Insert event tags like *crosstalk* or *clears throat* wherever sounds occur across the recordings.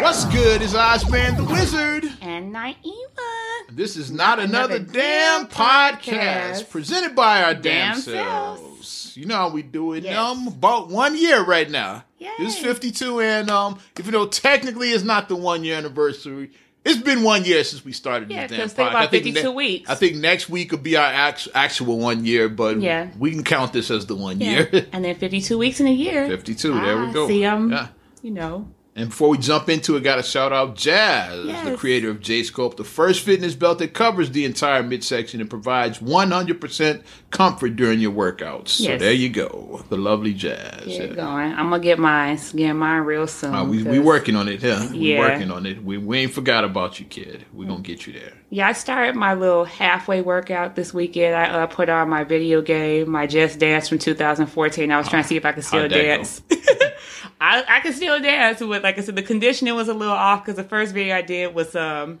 What's good? It's Ozman the Wizard. And Naima. This is not, another, another damn damn podcast, podcast. presented by our damn, Damn selves. selves. You know how we do it. Yes. Um, about one year right now. Yay. This is 52, and um, even though technically it's not the one year anniversary, it's been one year since we started Yeah, this damn podcast. about I think 52 ne- weeks. I think next week will be our act- actual one year, but Yeah. we can count this as the one Yeah. year. *laughs* and then 52 weeks in a year. 52. There Ah, we go. See, um, yeah. you know. And before we jump into it, got to shout out Jazz, the creator of J Scope, the first fitness belt that covers the entire midsection and provides 100% comfort during your workouts. So there you go, the lovely Jazz. Get Yeah. going. I'm going to get mine. Get mine real soon. Uh, we we working on it, huh? yeah. We working on it. We, we ain't forgot about you, kid. We gonna get you there. Yeah, I started my little halfway workout this weekend. I uh, put on my video game, my Just Dance from 2014. I was trying to see if I could still How'd that go? dance. *laughs* I, I could still dance, but like I said, the conditioning was a little off because the first video I did was um,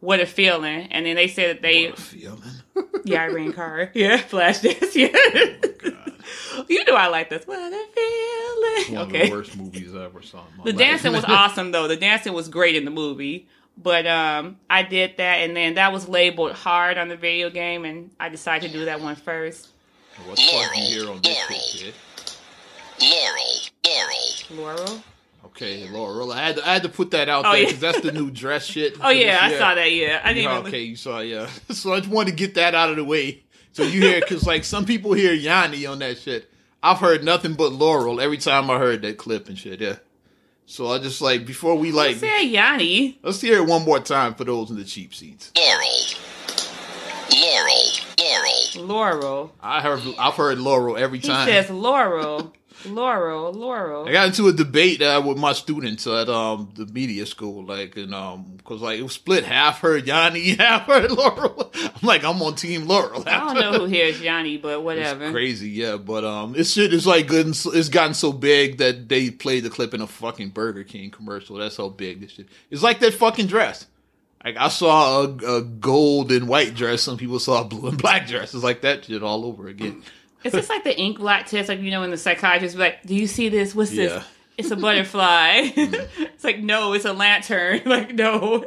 "What a Feeling," and then they said that they What a feeling. *laughs* yeah, Irene Cara, *laughs* yeah, Flash Dance, *laughs* yeah. you know I like this. What a feeling. One okay. of the worst movies I ever saw. In my The life. dancing was awesome though. The dancing was great in the movie. But um I did that and then that was labeled hard on the video game and I decided to do that one first. What's fuck here on this shit, kid? Laurel, Laurel. Laurel? Okay, Laurel. I had to, I had to put that out Oh, there yeah. because that's the new dress shit. *laughs* Oh yeah, I Yeah. saw that, yeah. I didn't Yeah, even okay, you saw, yeah. So I just wanted to get that out of the way. So you hear, because like some people hear Yanni on that shit. I've heard nothing but Laurel every time I heard that clip and shit. Yeah. So I just like before we like, say Yanni. let's hear it one more time for those in the cheap seats. Laurel. Laurel, Laurel. Laurel. I heard, I've heard Laurel every time. He time. says Laurel. *laughs* Laurel, Laurel. I got into a debate uh, with my students at um the media school, like, and um, cause like it was split half her Yanni, *laughs* half heard Laurel. I'm like, I'm on team Laurel. I don't know who hears Yanni, but whatever. It's crazy, yeah. But um, this shit is like good. It's gotten so big that they played the clip in a fucking Burger King commercial. That's how big this shit. It's like that fucking dress. Like I saw a, a gold and white dress. Some people saw a blue and black dress. It's like that shit all over again. It's just like the ink blot test, like you know, when the psychiatrist be like, "Do you see this? What's Yeah. this? It's a butterfly." *laughs* *laughs* it's like, no, it's a lantern. *laughs* like, no.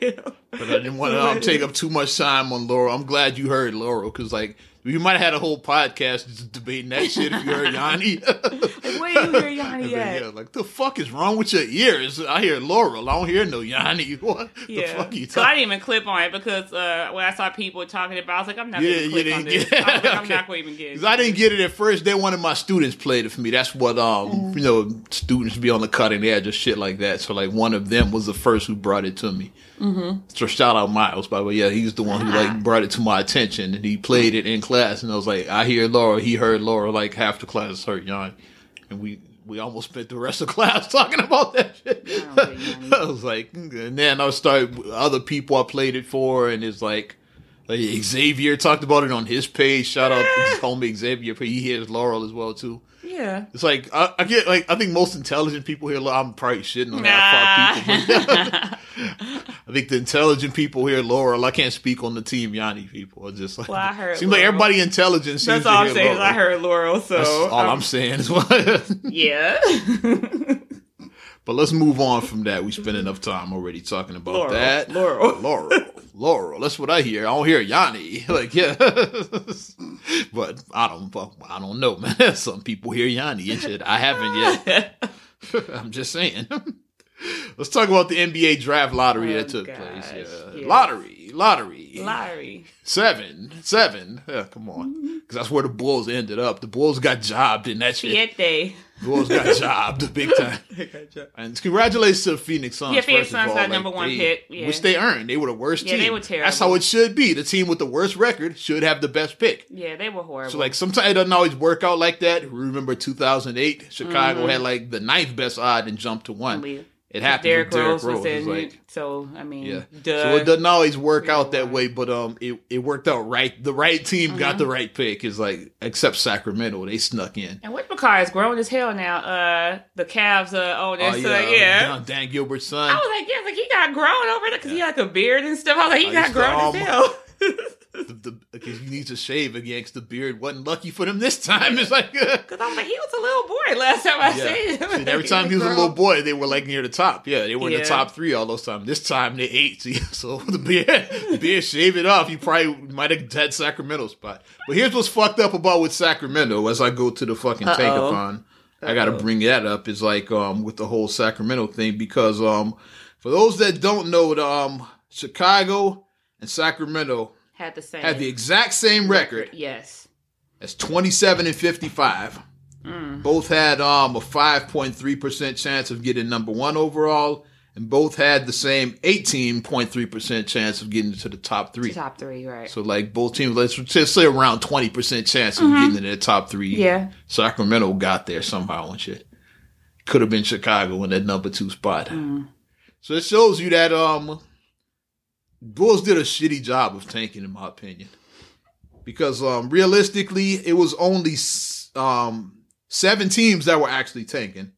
You know? But I didn't want to um, take up too much time on Laurel. I'm glad you heard Laurel because like we might have had a whole podcast just debating that shit if you heard Yanni. *laughs* Like, where you hear Yanni then, at? yeah, like the fuck is wrong with your ears? I hear Laurel. I don't hear no Yanni. *laughs* What the Yeah, fuck are you so I didn't even clip on it because uh, when I saw people talking about, it, I was like, I'm not Yeah, going to you click didn't on this. get- I was like, I'm *laughs* okay. not going to even get Because it. I didn't get it at first. Then one of my students played it for me. That's what um Mm. you know students be on the cutting edge of shit like that. So like one of them was the first who brought it to me. Mm-hmm. So shout out Miles, by the way. Yeah, he's the one who Ah. like brought it to my attention and he played it in class. And I was like, I hear Laura. He heard Laura. Like half the class heard Yanni, and we. We almost spent the rest of *laughs* class talking about that shit. I don't get Yanni. *laughs* I was like, and then I started other people I played it for, and it's like, like Xavier talked about it on his page. Shout out his homie Xavier. He hears Laurel as well too. Yeah. It's like I, I get like I think most intelligent people here. Laurel. I'm probably shitting on that far people. *laughs* I think the intelligent people here, Laurel. I can't speak on the team Yanni people. It's just like Well, I heard seems like everybody intelligent. Seems That's all I'm saying. is Laurel. I heard Laurel, so. That's all um, I'm saying is what. *laughs* Yeah. *laughs* But let's move on from that. We spent enough time already talking about Laurel. that. Laurel. *laughs* Laurel. Laurel. That's what I hear. I don't hear Yanni. *laughs* Like, yeah. *laughs* but I don't I don't know, man. Some people hear Yanni and shit. I haven't yet. I'm just saying. Let's talk about the NBA draft lottery Oh, that took gosh. place. Yeah. Lottery. Lottery. Larry. Seven. Seven. Yeah, come on. Mm-hmm. Because that's where the Bulls ended up. The Bulls got jobbed in that shit. Siete. Bulls got *laughs* jobbed big time. And congratulations to the Phoenix Suns. Yeah, Phoenix Suns got Like, number one they- pick, yeah. which they earned. They were the worst Yeah, team. they were terrible. That's how it should be. The team with the worst record should have the best pick. Yeah, they were horrible. So like sometimes it doesn't always work out like that. Remember 2008, Chicago Mm-hmm. had like the ninth best odd and jumped to one. Unbelievable. It happened Derrick with Derrick Rose Rose. was It's in like, it. So, I mean, yeah. duh. So it doesn't always work out that way, but um, it, it worked out right. The right team got Mm-hmm. the right pick. Is like except Sacramento, they snuck in. And Whit McCar is grown as hell now. Uh, the Cavs uh, owner. Oh so, yeah, yeah. Dan, Dan Gilbert's son. I was like, yeah, like he got grown over there because he had like a beard and stuff. I was like, he I got used to grown as almost- hell. *laughs* the, the, because you needs to shave against the beard. wasn't lucky for them this time. It's like *laughs* Because I'm like, he was a little boy last time I yeah. seen him. See, every *laughs* time he was a little boy, they were like near the top. Yeah, they were in Yeah. the top three all those times. This time they eight. See, *laughs* so the beard, the beard shaved it off. He probably might have had Sacramento spot. But here's what's fucked up about with Sacramento. As I go to the fucking tankathon, I got to bring that up. Is like um with the whole Sacramento thing because um for those that don't know, the, um Chicago and Sacramento Had the same. had the exact same record. Yes. That's 27 and 55. Mm. Both had um a 5.3% chance of getting number one overall, and both had the same 18.3% chance of getting to the top three. Top three, right. So like both teams, let's just say around 20% chance of getting into the top three. Mm-hmm. Yeah. Sacramento got there somehow and shit. Could have been Chicago in that number two spot. Mm. So it shows you that um Bulls did a shitty job of tanking, in my opinion. Because um realistically, it was only um seven teams that were actually tanking.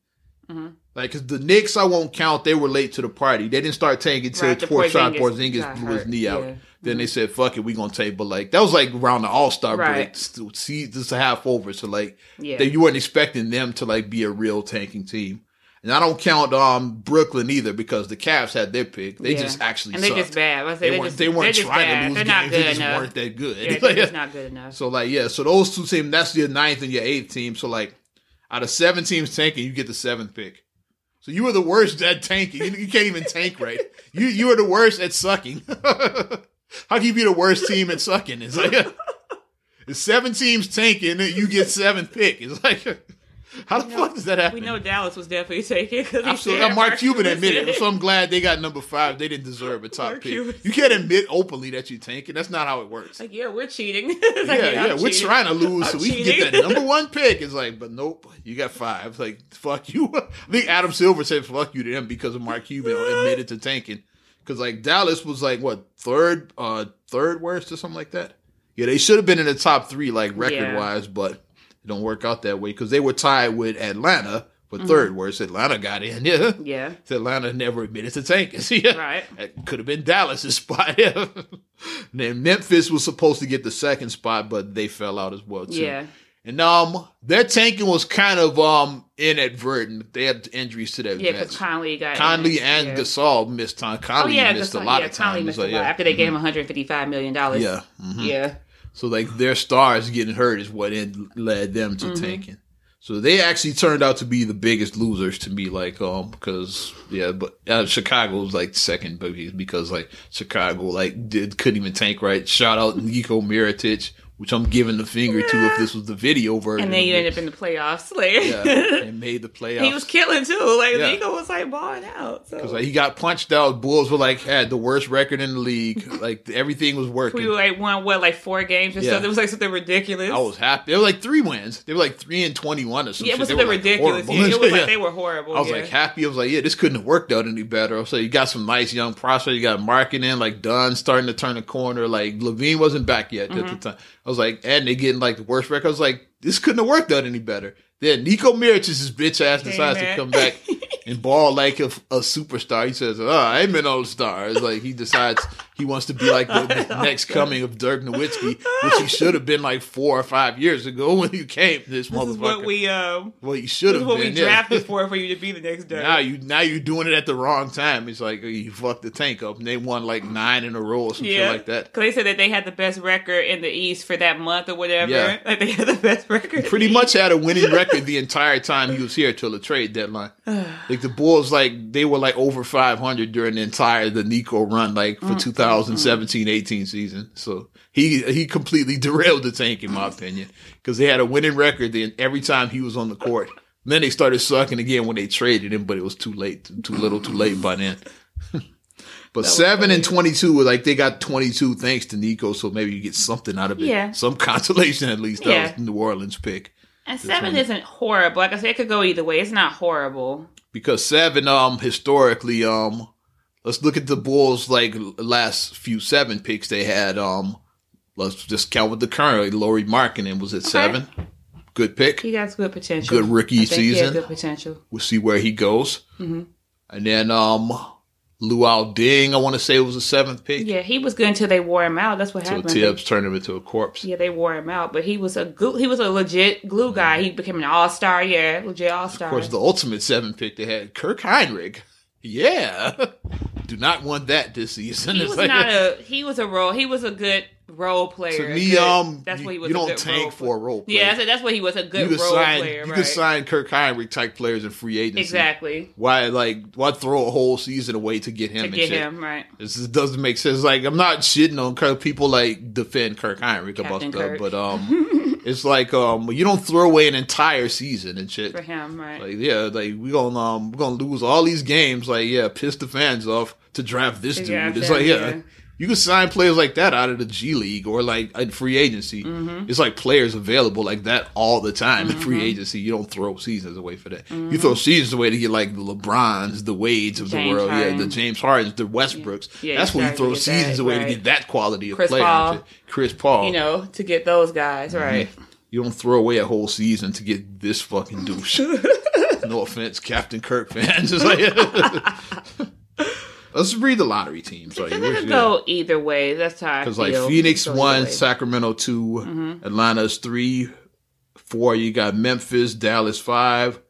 Mhm. Like, cause the Knicks, I won't count. They were late to the party. They didn't start tanking until Right, the Porzingis, Porzingis Porzingis got blew his knee out. yeah. Mm-hmm. Then they said, "Fuck it, we gonna tank." But like that was like around the All Star break. Right. Still, see, this is a half over. So like, Yeah. that you weren't expecting them to like be a real tanking team. And I don't count um Brooklyn either because the Cavs had their pick. They Yeah. just actually and they're sucked. just bad. Say They they're weren't, just, they weren't trying bad. to lose They're games. not They just enough. weren't that good. Yeah, *laughs* they're just not good enough. So like yeah, so those two teams, that's your ninth and your eighth team. So like out of seven teams tanking, you get the seventh pick. So you were the worst at tanking. You, you can't even tank right. You you were the worst at sucking. *laughs* How can you be the worst team at sucking? It's like *laughs* it's seven teams tanking, and you get seventh pick. It's like how the know, fuck does that happen? We know Dallas was definitely taking because Absolutely. Mark Cuban admitted it, so I'm glad they got number five. They didn't deserve a *laughs* top Mark pick. Cuban. You can't admit openly that you're tanking. That's not how it works. Like, yeah, we're cheating. *laughs* Like, yeah, yeah, I'm we're trying to lose I'm so we can get that number one *laughs* pick. It's like, but nope, you got five. It's like, fuck you. I think Adam Silver said fuck you to them because of Mark Cuban admitted to tanking. Because like Dallas was like what third, uh, third worst or something like that. Yeah, they should have been in the top three like record Yeah. wise, but it don't work out that way because they were tied with Atlanta for Mm-hmm. third worst. Atlanta got in. Yeah, Yeah. so Atlanta never admitted to tanking. *laughs* yeah. Right. That could have been Dallas's *laughs* spot. Yeah. then Memphis was supposed to get the second spot, but they fell out as well too. Yeah. And um, their tanking was kind of um inadvertent. They had injuries to their Yeah, because. Conley got Conley in. and yeah. Gasol missed time. Oh Conley yeah, missed Gasol, a lot yeah, of Conley time. missed So, a lot yeah. after they gave him 155 million dollars. Yeah. mhm. Yeah. So like their stars getting hurt is what led them Mm-hmm. to tanking. So they actually turned out to be the biggest losers to me, like um, because yeah, but uh, Chicago was like second biggest because like Chicago like did couldn't even tank right. Shout out Nico Mirotic, which I'm giving the finger to if this was the video version. And then you end up in the playoffs. *laughs* Like, yeah, and made the playoffs. *laughs* he was killing too. Like Yeah. Nico was like balling out. So Because like, he got punched out. Bulls were like had the worst record in the league. *laughs* Like everything was working. we were like won what like four games or Yeah. something. It was like something ridiculous. I was happy. They were like three wins. They were like three and twenty one or something. yeah, it was something were, ridiculous. Yeah, it was like they were horrible. I was like happy. I was like, yeah, this couldn't have worked out any better. So you got some nice young prospects. You got Markkanen, like Dunn starting to turn the corner. Like LaVine wasn't back yet at Mm-hmm. the time. I was like, and they getting like the worst record. I was like, this couldn't have worked out any better. Then Nico Mirotic's bitch ass decides to come back *laughs* and ball like a, a superstar. He says, "Oh, I ain't been all star." It's like he decides he wants to be like the, *laughs* the next coming of Dirk Nowitzki, which he should have been like four or five years ago *laughs* when he came. This, this motherfucker. is what we um well, you should this have is what been. we yeah. drafted for for you to be the next *laughs* Dirk. Now you now you're doing it at the wrong time. It's like oh, you fucked the tank up, and they won like nine in a row or some shit yeah, like that. Because they said that they had the best record in the East for that month or whatever. Yeah. Like they had the best record. Pretty much had a winning record the entire time he was here till the trade deadline. *sighs* like the Bulls, like they were like over 500 during the entire the Nico run, like for mm. 2017-18 season. So he he completely *laughs* derailed the tank in my opinion because they had a winning record then every time he was on the court. And then they started sucking again when they traded him, but it was too late, too little, too late by then. *laughs* But was seven and twenty-two, were like they got twenty-two thanks to Nico, so maybe you get something out of it, Yeah. some consolation at least. That Yeah. was New Orleans pick And seven isn't horrible. Like I said, it could go either way. It's not horrible. Because seven, um, historically, um, let's look at the Bulls like last few seven picks they had. Um, let's just count with the current. Lauri Markkanen was at seven, good pick. He got good potential. Good rookie I think He season. good potential. We'll see where he goes. Mm-hmm. And then um, Luol Deng, I want to say it was the seventh pick. Yeah, he was good until they wore him out. That's what So happened. Thibs turned him into a corpse. Yeah, they wore him out, but he was a glue, he was a legit glue mm-hmm. guy. He became an all star. Yeah, legit all star. Of course, the ultimate seven pick they had Kirk Hinrich. Yeah, *laughs* do not want that this season. he was like- not a he was a role. He was a good role player. To me, Good- um, that's you- what he was. you don't tank for a role player. Yeah, that's, that's what he was a good could role sign player. you right? could sign Kirk Hinrich type players in free agency. exactly Why like why throw a whole season away to get him to and get shit? him right. This doesn't make sense. Like I'm not shitting on Kirk. People like defend Kirk Hinrich about stuff, but um, *laughs* it's like um, you don't throw away an entire season and shit. for him, right? Like yeah, like we gonna um, we're gonna lose all these games. Like yeah, piss the fans off to draft this dude. draft it's like yeah. yeah. You can sign players like that out of the G League or like in free agency. Mm-hmm. It's like players available like that all the time in free agency. You don't throw seasons away for that. Mm-hmm. You throw seasons away to get like the LeBrons, the Wades of the James world, yeah, the James Hardens, the Westbrooks. Yeah, That's when you throw seasons that, away to get that quality of Chris player. Paul. Chris Paul. you know, to get those guys Mm-hmm. right. You don't throw away a whole season to get this fucking douche. *laughs* no offense, Captain Kirk fans. *laughs* It's like, *laughs* let's read the lottery teams. Like, It's gonna go either way. That's how I because like Phoenix one. Sacramento 2 Mm-hmm. Atlanta's three, four. You got Memphis, Dallas five,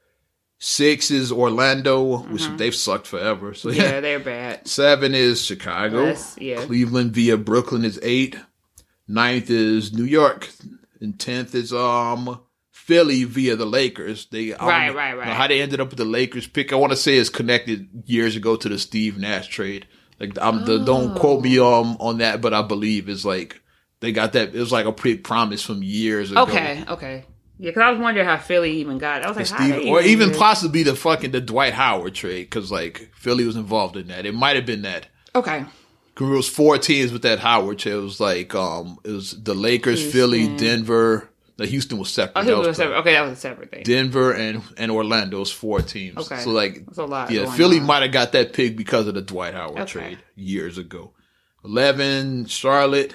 six is Orlando, which they've sucked forever. So Mm-hmm. Yeah, *laughs* they're bad. Seven is Chicago. Yes, yeah. Cleveland via Brooklyn is eight. Ninth is New York. And tenth is um Philly via the Lakers. They Right, right, right. How they ended up with the Lakers pick, I want to say is connected years ago to the Steve Nash trade. Like I'm the, don't quote me Oh. um on that, but I believe it's like they got that. It was like a pre promise from years ago. Okay, okay. Yeah, because I was wondering how Philly even got. It. I was like, Steve, or even possibly the fucking the Dwight Howard trade because like Philly was involved in that. It might have been that. Okay, 'Cause It was four teams with that Howard trade. It was like um, it was the Lakers, Philly, Denver. The Houston was separate. oh, he was separate. Okay, that was a separate thing. Denver and and Orlando was four teams. Okay. so like That's a lot. yeah, Philly might have got that pick because of the Dwight Howard Okay. trade years ago. Eleven, Charlotte.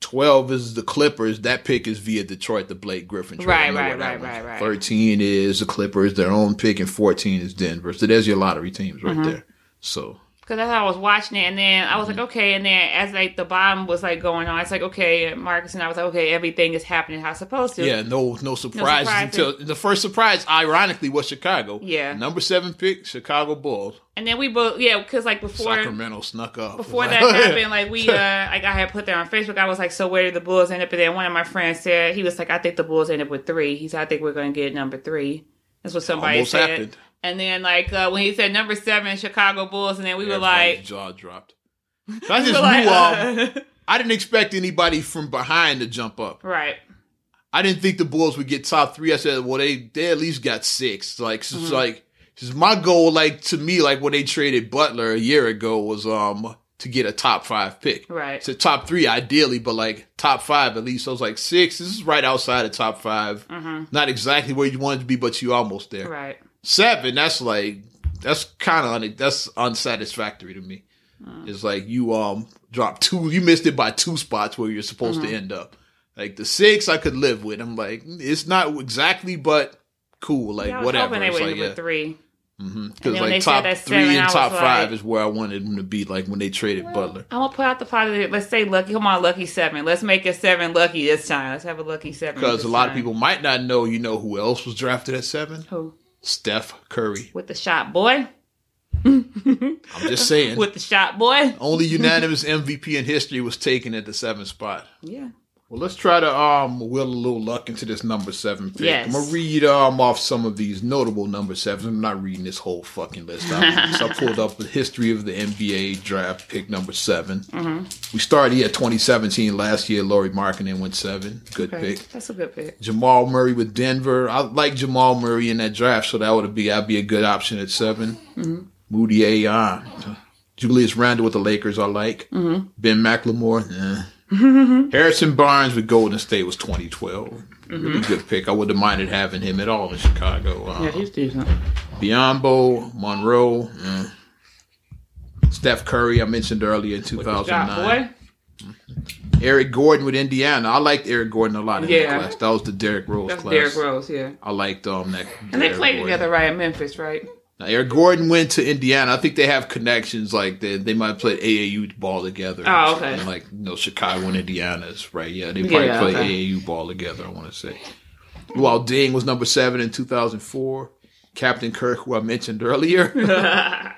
Twelve is the Clippers. That pick is via Detroit, the Blake Griffin trade. Right, right, right, right, right. Thirteen is the Clippers, their own pick, and fourteen is Denver. So there's your lottery teams right Mm-hmm. there. So Because that's how I was watching it, and then I was Mm-hmm. like, okay. And then as like the bomb was like going on, it's like, okay, Marcus and I was like, okay, everything is happening how it's supposed to. Yeah, no, no surprises surprises. until the first surprise, ironically, was Chicago. Yeah. number seven pick, Chicago Bulls. And then we both, yeah, because like before Sacramento snuck up before *laughs* that happened, like we, uh, like I had put there on Facebook. I was like, so where did the Bulls end up? And then one of my friends said he was like, I think the Bulls end up with three. He said, I think we're going to get number three. That's what somebody Almost said. happened. And then like uh, when he said number seven, Chicago Bulls, and then we were like, jaw dropped. *laughs* I just were like, knew. Um, uh, I didn't expect anybody from behind to jump up. right. I didn't think the Bulls would get top three. I said, well, they they at least got six. Like, it's Mm-hmm. like, it's my goal. Like to me, like when they traded Butler a year ago was um to get a top five pick. Right. So top three ideally, but like top five at least. So I was like six. This is right outside of top 5 Not exactly where you wanted to be, but you almost there. Mm-hmm. Right. Seven. That's like that's kind of un- that's unsatisfactory to me. It's like you um dropped two. You missed it by two spots where you're supposed Mm-hmm. to end up. Like the six, I could live with. I'm like, it's not exactly, but cool. Like Yeah, whatever. hoping they would like, yeah. three. Because they like top that three and top five is where I wanted them to be. Like when they traded Butler. I'm gonna put out the positive. Let's say lucky. Come on, lucky seven. Let's make it seven lucky this time. Let's have a lucky seven. Because a lot of people might not know. You know who else was drafted at seven? who Steph Curry. with the shot boy, *laughs* I'm just saying. with the shot boy. Only unanimous MVP in history was taken at the seventh spot. Yeah. Well, let's try to um will a little luck into this number seven pick. Yes. I'm gonna read um off some of these notable number sevens. I'm not reading this whole fucking list. I, so *laughs* I pulled up the history of the NBA draft pick number 7 Mm-hmm. We started here 2017 last year. Lauri Markkanen went seven. Good Okay. pick. That's a good pick. Jamal Murray with Denver. I like Jamal Murray in that draft, so that would be I'd be a good option at 7 Mm-hmm. Mudiay. Julius Randle with the Lakers. I like Mm-hmm. Ben McLemore. eh. *laughs* Harrison Barnes with Golden State was 2012. Really good pick. I wouldn't have minded having him at all in Chicago. Mm-hmm. Yeah, he's decent. Biyombo, Monroe, eh. Steph Curry. I mentioned earlier in With the shot 2009. Eric Gordon with Indiana. I liked Eric Gordon a lot in Yeah. that class. That was the Derrick Rose That's class. Derrick Rose. Yeah. I liked um that. And they played Gordon. together right at Memphis, right? Now, Eric Gordon went to Indiana. I think they have connections. Like they, they might play AAU ball together. Oh, okay. And like you know, Chicago and Indiana is right. Yeah, they probably Yeah, play okay. AAU ball together. I want to say. Luol Deng was number seven in 2004, Captain Kirk, who I mentioned earlier, *laughs*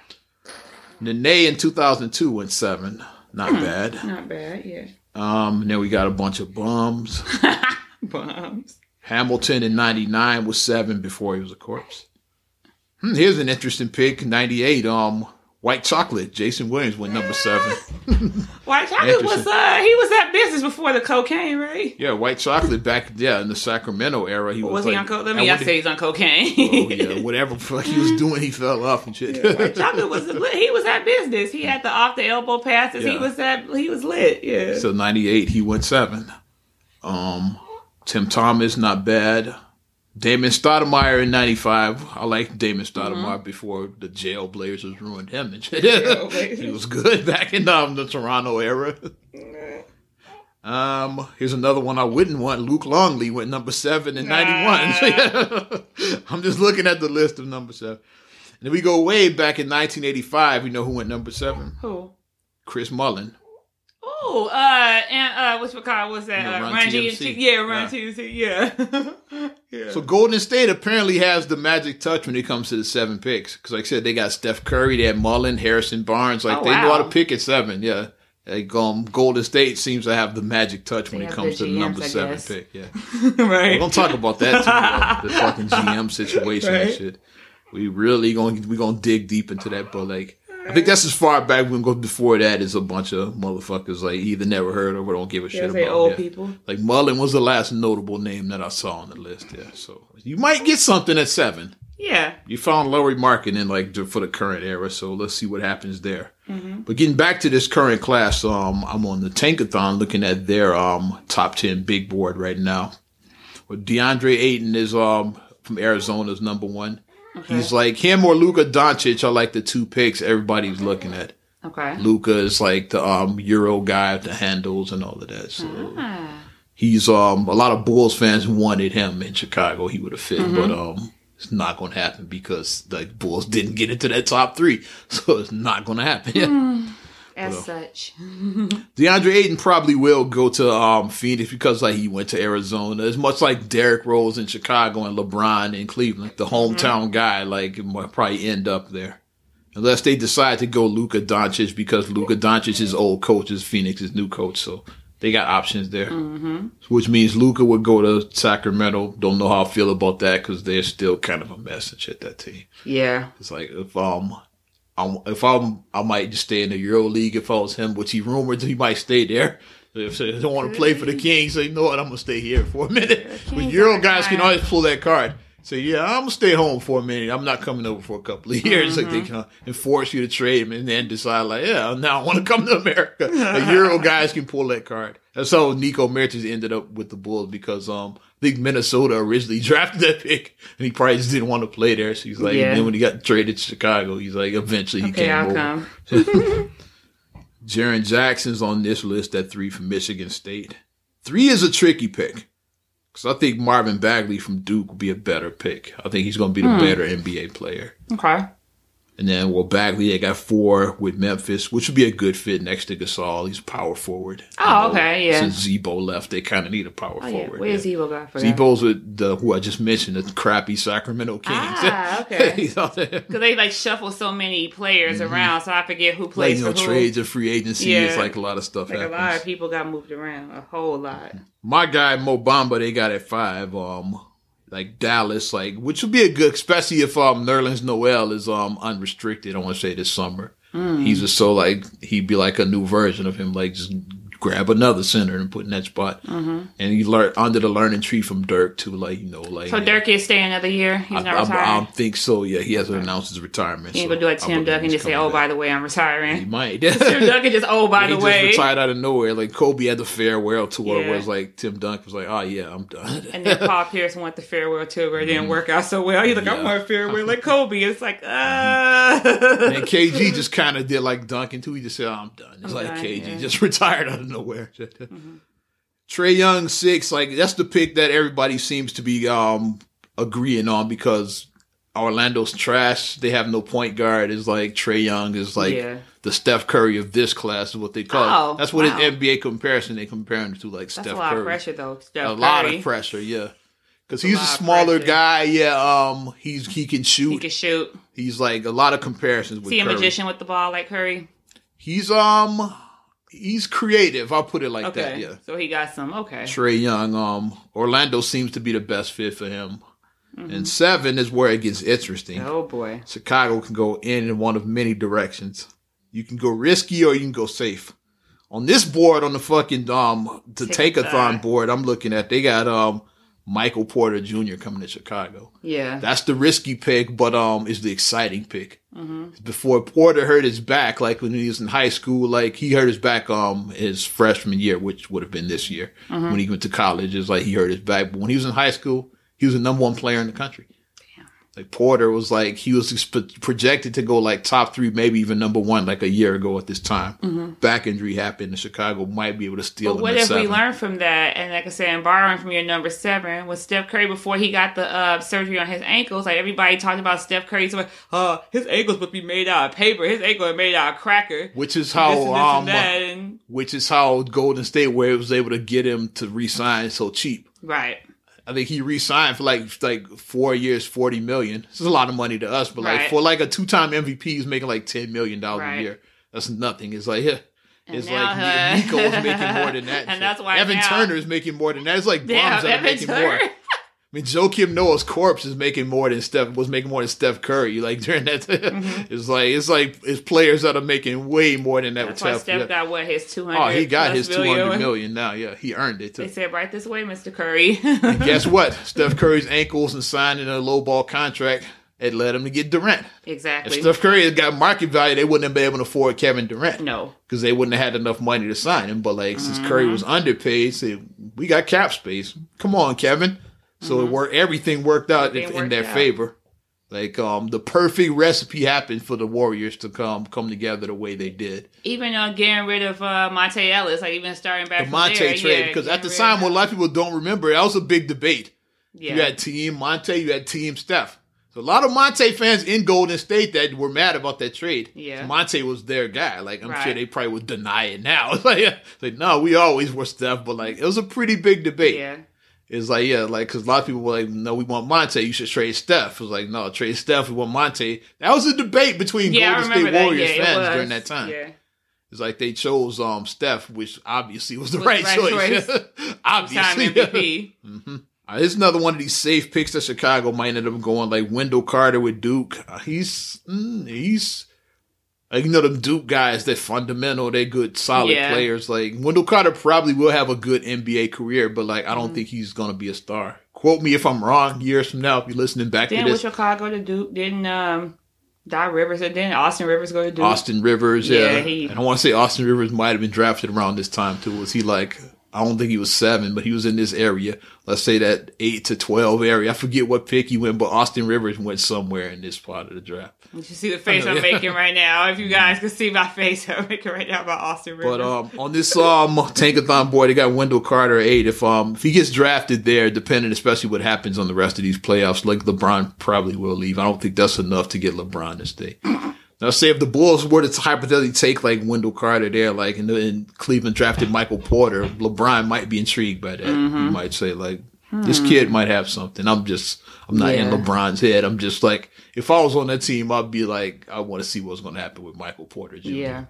*laughs* Nene in 2002 went seven. Not Hmm. bad. Not bad, yeah. Um, and then we got a bunch of bums. *laughs* Bombs. Hamilton in 99 was seven before he was a corpse. Hmm, here's an interesting pick. 98, um, White Chocolate. Jason Williams went number seven. *laughs* White chocolate was uh he was at business before the cocaine, right? Yeah, White Chocolate back, yeah, in the Sacramento era. He was, Was he on cocaine? Let I me I say he's on cocaine. Oh, yeah, *laughs* whatever fuck he was doing, he fell off and shit. White chocolate was lit. he was at business. He had the off the elbow passes. He was at he was lit. Yeah. so 98, he went seven. Um, Tim Thomas, not bad. Damon Stoudamire in 95. I like Damon Stoudamire before the jail blazers ruined him. *laughs* He was good back in um, the Toronto era. Um, here's another one I wouldn't want. Luke Longley went number seven in 91. *laughs* I'm just looking at the list of number seven. And if we go way back in 1985, we know who went number seven? Who? Chris Mullin. Oh, uh, and uh, what's what call was that? Yeah, uh, Run Run TMC. TMC. Yeah, Run Yeah. TMC. Yeah. *laughs* yeah. So Golden State apparently has the magic touch when it comes to the seven picks. Because like I said, they got Steph Curry, they had Mullin, Harrison Barnes. Like Oh, they know how to pick at seven. Yeah. Like um, Golden State seems to have the magic touch when it comes to the number GMs, I seven guess. pick. Yeah. *laughs* right. We don't talk about that too The fucking GM situation and *laughs* shit. We really going we gonna dig deep into that, but like I think that's as far back we can go before that is a bunch of motherfuckers like either never heard of or don't give a shit about. old yeah. people. Like Mullin was the last notable name that I saw on the list. Yeah, so you might get something at seven. Yeah. You found Lauri Markkanen in like for the current era, so let's see what happens there. But getting back to this current class, um, I'm on the Tankathon looking at their um top ten big board right now. Well, DeAndre Ayton is um from Arizona's number one. He's like him or Luka Doncic are like the two picks everybody's looking at. Okay. Luka is like the um Euro guy with the handles and all of that. So Ah. he's um a lot of Bulls fans wanted him in Chicago. He would have fit, Mm-hmm. but um it's not going to happen because the Bulls didn't get into that top three, *laughs* so it's not going to happen. Mm. As such. *laughs* DeAndre Ayton probably will go to um Phoenix because like he went to Arizona. It's much like Derrick Rose in Chicago and LeBron in Cleveland. The hometown guy like might probably end up there. Unless they decide to go Luka Doncic because Luka Doncic's old coach is Phoenix's new coach, so they got options there. Which means Luka would go to Sacramento. Don't know how I feel about that because they're still kind of a mess and shit. That team. Yeah. It's like if um, I'm, if I'm, I might just stay in the Euro League if I was him, which he rumored he might stay there. If they don't want to play for the Kings, say, you know what, I'm gonna stay here for a *laughs* minute. But Euro guys can always pull that card. Say, yeah, I'm gonna stay home for a minute. I'm not coming over for a couple of *laughs* years. Like they can enforce you to trade him and then decide, like, yeah, now I want to come to America. *laughs* the Euro guys can pull that card. That's how Nico Mirotic ended up with the Bulls because um, I think Minnesota originally *laughs* drafted that pick and he probably just didn't want to play there. So he's like, Yeah. then when he got traded to Chicago, he's like, eventually he Okay, came I'll over. come. *laughs* Jaren Jackson's on this list at three from Michigan State. Three is a tricky pick because I think Marvin Bagley from Duke would be a better pick. I think he's going to be the Hmm. better NBA player. Okay. And then, well, Bagley, they got four with Memphis, which would be a good fit next to Gasol. He's a power forward. Oh, know, okay, yeah. Since Z-Bo left, they kind of need a power Oh yeah. forward. Where's yeah. Evo guy for? Z-Bo's with the who I just mentioned, the crappy Sacramento Kings. Ah, okay. *laughs* He's out there. Because they like shuffle so many players around, so I forget who Like, plays you know, who. trades and free agency. Yeah. It's like a lot of stuff Like a lot of people got moved around, a whole lot. my guy Mo Bamba, they got at five. Um, like Dallas, like which would be a good, especially if um Nerlens Noel is um unrestricted. I want to say this summer. Hmm. He's just so like he'd be like a new version of him. Like just grab another center and put in that spot. Mm-hmm. And he learned under the learning tree from Dirk too. Like you know, like So Dirk is staying another year. He's I, not I, retiring. I think so. Yeah, he hasn't announced his retirement. he ain't so gonna do like I Tim Duncan he's just say, "Oh, by the way, I'm retiring." he might. *laughs* Tim Duncan just, "Oh, by *laughs* he the way," just retired out of nowhere. Like Kobe had the farewell tour, Yeah. where it's like Tim Duncan was like, "Oh yeah, I'm done." and then Paul *laughs* Pierce went the farewell tour, but it didn't work out so well. He's like, "I Yeah. want farewell like Kobe." It's like, uh And KG just kind of did like Duncan too. He just said, oh, "I'm done." It's I'm like done, KG yeah. Mm-hmm. just retired out of *laughs* nowhere. *laughs* Trae Young six, like that's the pick that everybody seems to be um agreeing on because Orlando's trash. They have no point guard. It's like Trae Young is like Yeah. the Steph Curry of this class is what they call Oh, it. That's what wow. in NBA comparison they compare him to like That's Steph a lot Curry. of pressure, though. Steph a lot of pressure, yeah. Because he's a of smaller guy, yeah. Um, he's he can shoot. He can shoot. he's like a lot of comparisons with See a Curry. magician with the ball like Curry. He's um, he's creative. I'll put it like Okay. that. Yeah. So he got some. Okay. Trae Young. Um, Orlando seems to be the best fit for him. Mm-hmm. And seven is where it gets interesting. Oh boy. Chicago can go in in one of many directions. You can go risky or you can go safe. On this board, on the fucking um the Take a Tankathon board, I'm looking at they got um Michael Porter Jr. coming to Chicago. Yeah. That's the risky pick, but um, is the exciting pick. Mm-hmm. Before Porter hurt his back, like when he was in high school, like he hurt his back um his freshman year, which would have been this year Mm-hmm. when he went to college. It's like he hurt his back, but when he was in high school, he was the number one player in the country. Like Porter was like he was exp- projected to go like top three, maybe even number one, like a year ago at this time. Back injury happened, and Chicago might be able to steal. Mm-hmm. But what at if we seven. learn from that? And like I said, and borrowing from your number seven, was Steph Curry before he got the uh, surgery on his ankles? Like everybody talked about Steph Curry's like, uh, his ankles would be made out of paper. His ankle are made out of cracker. Which is This how and this um, and that, and which is how Golden State where it was able to get him to re-sign so cheap. right, I think he re-signed for like like four years, forty million. This is a lot of money to us, but like for like a two-time MVP, he's making like ten million dollars Right. a year. That's nothing. It's like yeah. And It's like uh, Nico's making more than *laughs* that. and shit. that's why Evan now- Turner is making more than that. It's like bums that are making Turner. more. I mean, Joakim Noah's corpse is making more than Steph was making more than Steph Curry. Like *laughs* during that, it's like it's like it's players that are making way more than that. Mm-hmm. That's why Steph. Got what his two hundred. Oh, he got his two hundred million. now. Yeah, he earned it. Too. They said right this way, Mister Curry. *laughs* Guess what? Steph Curry's ankles and signing a low ball contract, it led him to get Durant. If exactly. Steph Curry had got market value, they wouldn't have been able to afford Kevin Durant no. because they wouldn't have had enough money to sign him. But like since Curry was underpaid, say we got cap space. Come on, Kevin. So it worked. Everything worked out Everything in, worked their out. favor. Like um, the perfect recipe happened for the Warriors to come come together the way they did. Even uh, getting rid of uh, Monta Ellis, like even starting back The Monta there, trade yeah, because at the time, what a lot of people don't remember, that was a big debate. yeah. You had Team Monta, you had Team Steph. So a lot of Monta fans in Golden State that were mad about that trade. Yeah. Monta was their guy. Like I'm sure they probably would deny it now. *laughs* Like, *laughs* like no, we always were Steph, but like it was a pretty big debate. yeah. It's like yeah, like because a lot of people were like, no, we want Monta. You should trade Steph. It was like no, trade Steph. We want Monta. That was a debate between Yeah, Golden State that. Warriors yeah, fans during that time. Yeah. It's like they chose um Steph, which obviously was the Was right, the right choice. *laughs* Time obviously, MVP. *laughs* uh, It's another one of these safe picks that Chicago might end up going like Wendell Carter with Duke. Uh, he's mm, he's like you know them Duke guys. They're fundamental. They're good, solid Yeah. players. Like Wendell Carter probably will have a good NBA career, but like I don't Mm-hmm. think he's gonna be a star. Quote me if I'm wrong. Years from now, if you're listening back Then to with this, Chicago to Duke, didn't um, Doc Rivers, and then Austin Rivers go to Duke. Austin Rivers. Yeah, Yeah, he- and I want to say Austin Rivers might have been drafted around this time too. Was he like? I don't think he was seven, but he was in this area. Let's say that eight to twelve area. I forget what pick he went, but Austin Rivers went somewhere in this part of the draft. You should see the face know, I'm yeah. making right now. If you guys could see my face *laughs* I'm making right now about Austin Rivers. But um, on this um tankathon board, they got Wendell Carter at eight. If um if he gets drafted there, depending especially what happens on the rest of these playoffs, like LeBron probably will leave. I don't think that's enough to get LeBron to stay. *clears throat* Now, say if the Bulls were to hypothetically take like Wendell Carter there, like and then Cleveland drafted Michael Porter, LeBron might be intrigued by that. You might say like, this kid might have something. I'm just, I'm not in LeBron's head. I'm just like, if I was on that team, I'd be like, I want to see what's going to happen with Michael Porter Jr. yeah,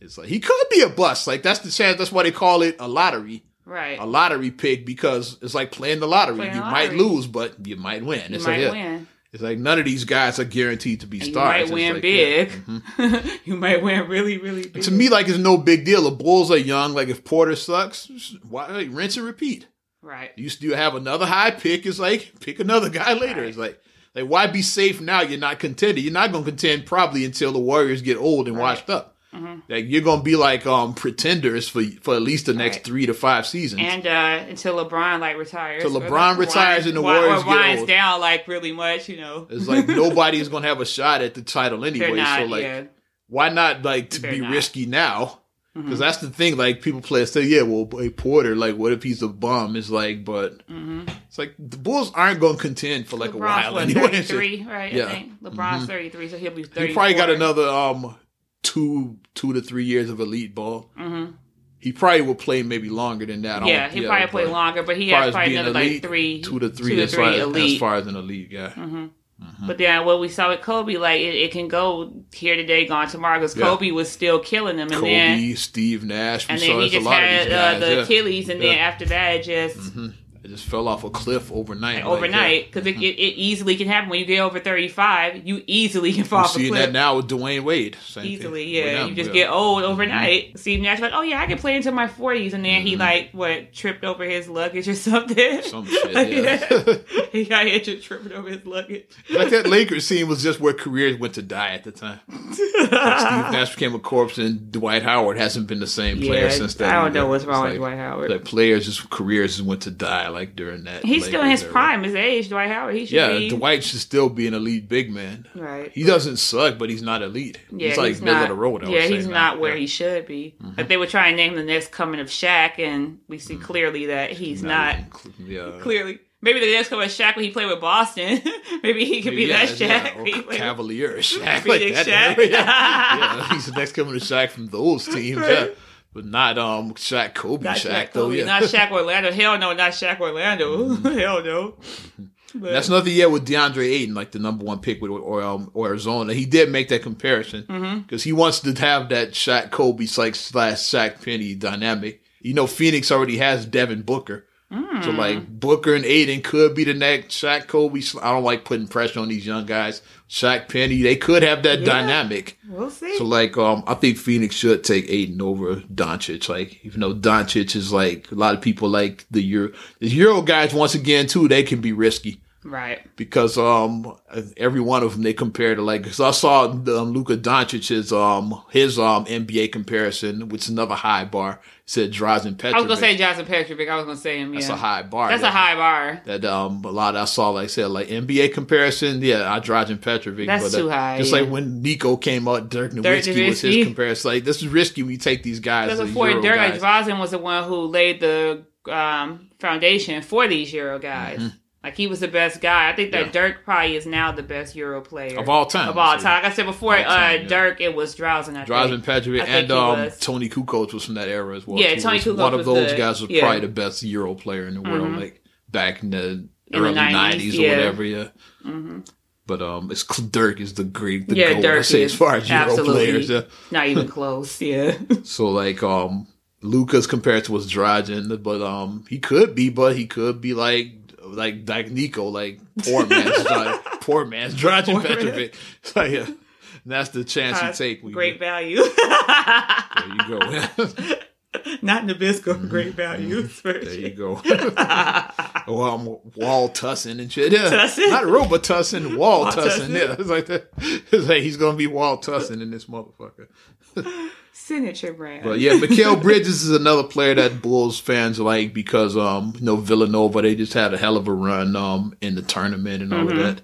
It's like he could be a bust. Like that's the chance. That's why they call it a lottery, right. a lottery pick because it's like playing the lottery. Playing you the might lose, but you might win. you It's might like, yeah. win. It's like none of these guys are guaranteed to be And you might win like, yeah. big. Mm-hmm. *laughs* you might win really, really big. To me, like it's no big deal. The Bulls are young. Like if Porter sucks, why like, rinse and repeat. right. You still have another high pick. It's like pick another guy later. Right. It's like like why be safe now? You're not contending. You're not going to contend probably until the Warriors get old and Right. washed up. Mhm. Like you're going to be like um pretenders for for at least the next Right. three to five seasons. And uh, until LeBron like retires, Until LeBron retires and the wi- Warriors or get winds old. down like really much, you know. it's like *laughs* nobody's going to have a shot at the title anyway. not. so like yeah. why not like to They're be not. risky now Mm-hmm. Because that's the thing. Like people play and say, yeah, well, a Porter, like, what if he's a bum? It's like, but it's like the Bulls aren't going to contend for like Mm-hmm. LeBron's a while anyway. *laughs* 33, right? Yeah. I think. LeBron's 33, so he'll be 34. He probably got another um two two to three years of elite ball. Mm-hmm. He probably will play maybe longer than that. Yeah, he probably play longer, but he as has as probably another like three, two to three, two to as, three far, as elite. far as an elite guy. But then what we saw with Kobe, like it, it can go here today, gone tomorrow, because Yeah. Kobe was still killing them, and Kobe, then Steve Nash, we and saw then he just lot of had uh, guys. the yeah. Achilles, and then Yeah. Mm-hmm. after that, it just It just fell off a cliff overnight. like, overnight because it, it, it easily can happen when you get over thirty five. You easily can fall We're off a cliff. that now with Dwyane Wade. Same Easily, with yeah. them, You just yeah. get old overnight. Steve Nash like, oh yeah, I can play into my forties, and then Mm-hmm. he like what tripped over his luggage or something. Some *laughs* shit, yeah. he got injured tripping over his luggage. *laughs* like that Lakers scene was just where careers went to die at the time. Like Steve Nash became a corpse, and Dwight Howard hasn't been the same player Yeah, since then. I don't know what's wrong It's with like- Dwight Howard. Like players, just careers just went to die like during that. He's still in his era. prime, his age, Dwight Howard. He should Yeah, be Dwight should still be an elite big man. right. He doesn't suck, but he's not elite. Yeah, he's like middle not, of the road. I yeah, he's now. not where Yeah. Mm-hmm. he should be. Like they were trying to name the next coming of Shaq, and we see clearly that he's not. cl- Yeah. Clearly, maybe the next coming of Shaq when he played with Boston. *laughs* maybe he could be yeah, that yeah, Shaq. or He played- Cavalier, Shaq, like that. Shaq. *laughs* yeah, he's the next coming of Shaq from those teams, yeah. Right. But not um Shaq, Kobe, Not Shaq, Shaq, though. Kobe, Yeah, not Shaq Orlando. Hell no, not Shaq Orlando. *laughs* Hell no. But, That's nothing yet with DeAndre Ayton, like the number one pick with or, um, Arizona. He did make that comparison because Mm-hmm. he wants to have that Shaq Kobe like slash Shaq Penny dynamic. You know, Phoenix already has Devin Booker. So Mm. like Booker and Ayton could be the next Shaq Kobe. I don't like putting pressure on these young guys. Shaq Penny, they could have that Yeah. dynamic. we'll see. So like, um, I think Phoenix should take Ayton over Doncic. Like, even though Doncic is like a lot of people like the Euro, the Euro guys once again too, they can be risky right. because um every one of them they compare to like because I saw um, Luka Doncic's um his um NBA comparison, which is another high bar. Said Drazen Petrovic. I was gonna say Johnson Petrovic. I was gonna say him. Yeah. that's a high bar. That's a high bar. That um a lot I saw like I said like NBA comparison. Yeah, I Drazen Petrovic. That's but, too high, Just yeah. like when Nico came out, Dirk Nowitzki was his comparison. Like this is risky when you take these guys. Because before Euro Dirk, guys. Drazen was the one who laid the um, foundation for these Euro guys. Like he was the best guy. I think that Mm-hmm. Yeah. Dirk probably is now the best Euro player of all time. Of all time. Like I said before, time, uh, yeah. Dirk, it was Drazen. I. Petrovic and um. Toni Kukoc was from that era as well. Yeah, too. Toni Kukoc One of those good. guys was Yeah. probably the best Euro player in the world, Mhm. like back in the In early 90s, nineties or whatever. Yeah. But um, it's Dirk is the great, the Yeah, goat, I Dirk say, is. as far as Euro Absolutely. players. Yeah. Not even close. Yeah. *laughs* So like um Lucas compared to was Dragon, but um he could be, but he could be like like like Nico, like poor man's *laughs* Dragan, poor man's man. Petrovic. *laughs* So yeah. That's the chance Uh, you take. you- great value. *laughs* There you go. Not Nabisco. Great value. there you go. or um, Wall Tussin and shit. Yeah. Tussin? Not Robitussin, Wall Wall Tussin. Tussin. Yeah. It's like that. It's like he's gonna be Wall Tussin in this motherfucker. Signature brand. But yeah, Mikal *laughs* Bridges is another player that Bulls fans like because um you know Villanova they just had a hell of a run um in the tournament and all Mm-hmm. of that.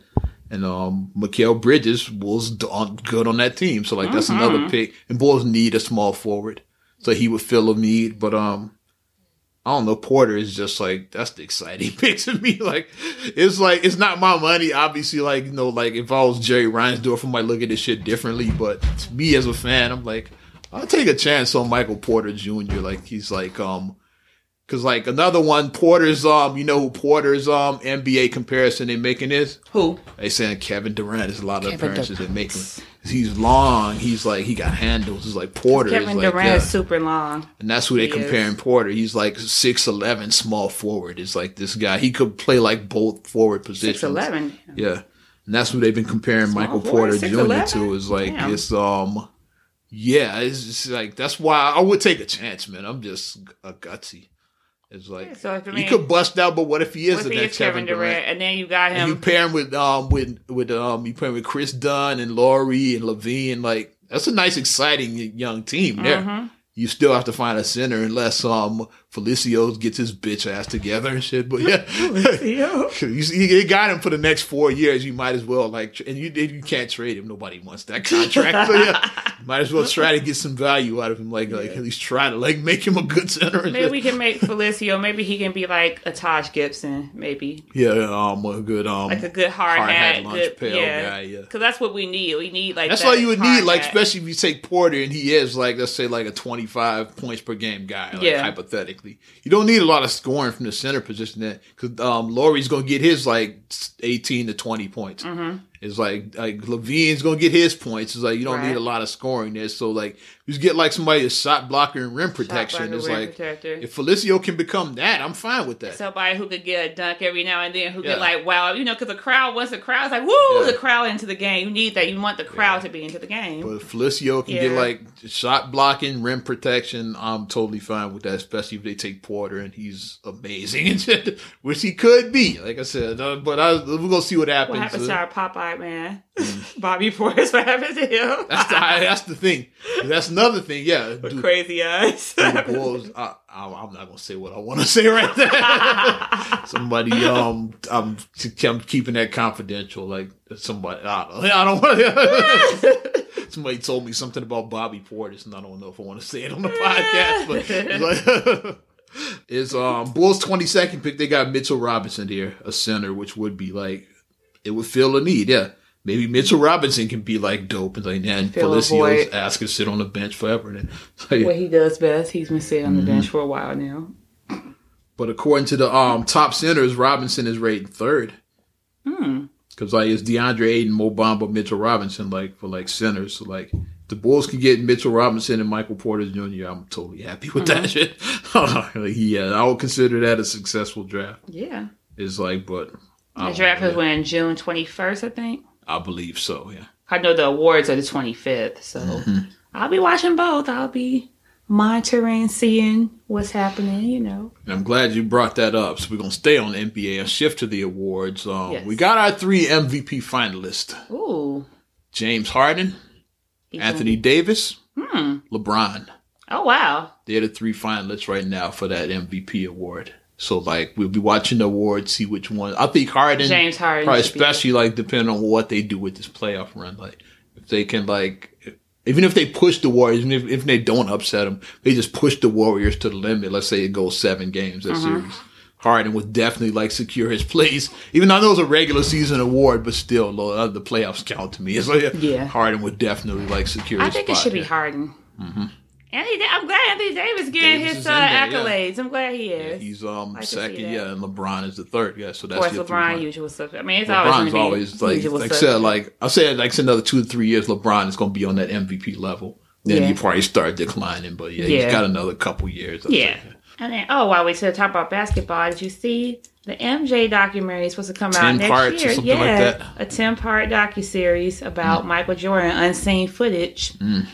And um Mikal Bridges was on, good on that team. So like that's Mm-hmm. another pick. And Bulls need a small forward. So he would fill a need. But um I don't know, Porter is just like that's the exciting *laughs* pick to me. Like it's like it's not my money, obviously, like you know, like if I was Jerry Reinsdorf, I might look at this shit differently. But to me as a fan, I'm like, I'll take a chance on Michael Porter Jr. Like he's like um cause like another one, Porter's um you know who Porter's um NBA comparison they making is? Who? They saying Kevin Durant. There's a lot of Kevin appearances they Durant. make him. He's long. He's like he got handles. It's like Porter Kevin is like Durant yeah. is super long. And that's who they He comparing is. Porter. He's like six eleven, small forward. It's like this guy. He could play like both forward positions. Six eleven. Yeah, and that's who they've been comparing Michael forward, Porter 6'11"? Jr. to. Is like Damn. it's um, yeah, it's just like that's why I would take a chance, man. I'm just a gutsy. It's like So mean, could bust out, but what if he is the next Kevin Durant, and then you got And you him? pair him with um with with um you pair him with Kris Dunn and Lauri and LaVine. Like that's a nice, exciting young team there. Mm-hmm. You still have to find a center unless um Felicios gets his bitch ass together and shit. But yeah, *laughs* Yo. *laughs* you, got him for the next four years. You might as well like, and you you can't trade him. Nobody wants that contract. *laughs* so yeah, Might as well try to get some value out of him. Like, like at least try to like make him a good center. Maybe shit. we can make Felicio. Maybe he can be like a Taj Gibson. Maybe yeah, um, a good um, like a good hard, hard hat, hat, lunch good, pail yeah. guy. Yeah. Because that's what we need. We need like That's that all you would need, like hat. especially if you take Porter and he is like let's say like a twenty five points per game guy, like Yeah. hypothetically. You don't need a lot of scoring from the center position there because um, Lauri's gonna get his like eighteen to twenty points. Mm-hmm. It's like like LaVine's gonna get his points. It's like you don't Right. need a lot of scoring there. So like you just get like somebody a shot blocker and rim protection. It's rim like protector. if Felicio can become that, I'm fine with that. Somebody who could get a dunk every now and then, who Yeah. could like wow, you know, because the crowd once the crowd's like woo, Yeah. the crowd into the game. You need that. You want the crowd to be into the game. But if Felicio can get like shot blocking, rim protection, I'm totally fine with that, especially if they take Porter and he's amazing *laughs* which he could be. Like I said, uh, but I, we're gonna see what happens. what happened Uh, to our Popeye man, *laughs* Bobby Portis? What happened to him? that's the that's the thing. That's another thing. Yeah, dude, crazy eyes. Bulls. I, I'm not gonna say what I want to say right there. *laughs* somebody, um, I'm, I'm keeping that confidential. Like somebody, I don't, I don't want. *laughs* Somebody told me something about Bobby Portis, and I don't know if I want to say it on the podcast, but it's like. Is um Bulls twenty second pick? They got Mitchell Robinson here, a center, which would be like it would fill a need. Yeah, maybe Mitchell Robinson can be like dope, and like then Fill a Felicio's ass can sit on the bench forever. And then, *laughs* like, what he does best. He's been sitting on the Mm-hmm. bench for a while now. But according to the um top centers, Robinson is rated third. Hmm. Because like it's DeAndre Ayton, Mo Bamba, Mitchell Robinson, like for like centers. So like the Bulls can get Mitchell Robinson and Michael Porter Jr. I'm totally happy with that shit. *laughs* Like, yeah, I would consider that a successful draft. Yeah. It's like, but The draft was when June twenty first, I think. I believe so. Yeah. I know the awards are the twenty fifth, so Mm-hmm. I'll be watching both. I'll be monitoring, seeing what's happening. You know. And I'm glad you brought that up. So we're gonna stay on the NBA and shift to the awards. Um, Yes. We got our three MVP finalists: Ooh. James Harden, He's Anthony Davis, Hmm. LeBron. Oh wow. They're the three finalists right now for that MVP award. So like we'll be watching the awards, see which one. I think Harden, James Harden probably especially like depending on what they do with this playoff run. Like if they can like, even if they push the Warriors, even if, if they don't upset them, they just push the Warriors to the limit. Let's say it goes seven games that Uh-huh. series. Harden would definitely like secure his place, even though it was a regular season award, but still, uh, the playoffs count to me. *laughs* It's like Yeah. Harden would definitely like secure. I think it should be. Harden. Anthony, I'm glad Anthony Davis getting Davis his is uh, there, yeah. accolades. I'm glad he Yeah, is. he's um second, yeah, and LeBron is the third. Yeah, so that's of course, LeBron points. usual suspect. I mean, it's always LeBron's be always like like I said, like I said, like another two to three years, LeBron is going to be on that MVP level. Then Yeah. you probably start declining, but yeah, Yeah. he's got another couple years. I'd Yeah. say. And then, oh, while we said talk about basketball, did you see the MJ documentary is supposed to come out next parts or year? something yeah, like that? a ten part docu series about Michael Jordan, unseen footage. Mm.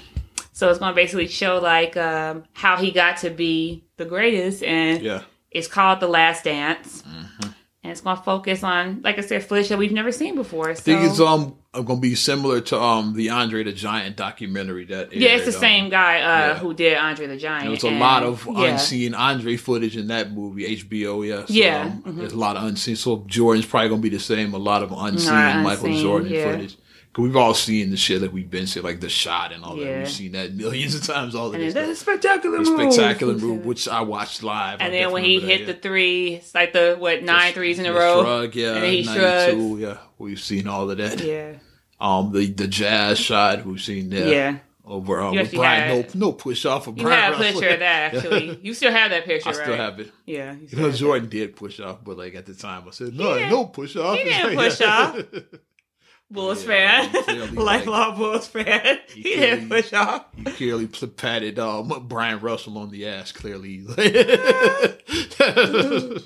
So it's going to basically show like um, how he got to be the greatest, and yeah. it's called The Last Dance. Mm-hmm. And it's going to focus on, like I said, footage that we've never seen before. So. I think it's um going to be similar to um the Andre the Giant documentary that yeah, it's the um, same guy uh, yeah. who did Andre the Giant. There was a and- lot of yeah. unseen Andre footage in that movie, HBO. Yeah, so, Yeah, um, mhm. there's a lot of unseen. So Jordan's probably gonna be the same. A lot of unseen Michael unseen, Jordan footage. Cause we've all seen the shit that we've been seeing, like the shot and all that. We've seen that millions of times. All of And that's a spectacular move. spectacular move, which I watched live. I And then when he hit that, the three, it's like the what nine threes in a row. Shrug, yeah, And he 92, yeah. We've seen all of that. Yeah, Um, the the jazz shot, we've seen that. yeah. Over um, You Brian, had- no no push off of You Brian have a picture of that *laughs* actually. You still have that picture, right? I right? still have it. Yeah. you You *laughs* know, Jordan did push off, but like at the time, I said, "No, no push off." he didn't *laughs* push off. Bulls Yeah, fan, *laughs* lifelong Bulls fan. He, he didn't push off. He clearly patted um, Bryon Russell on the ass. Clearly, *laughs*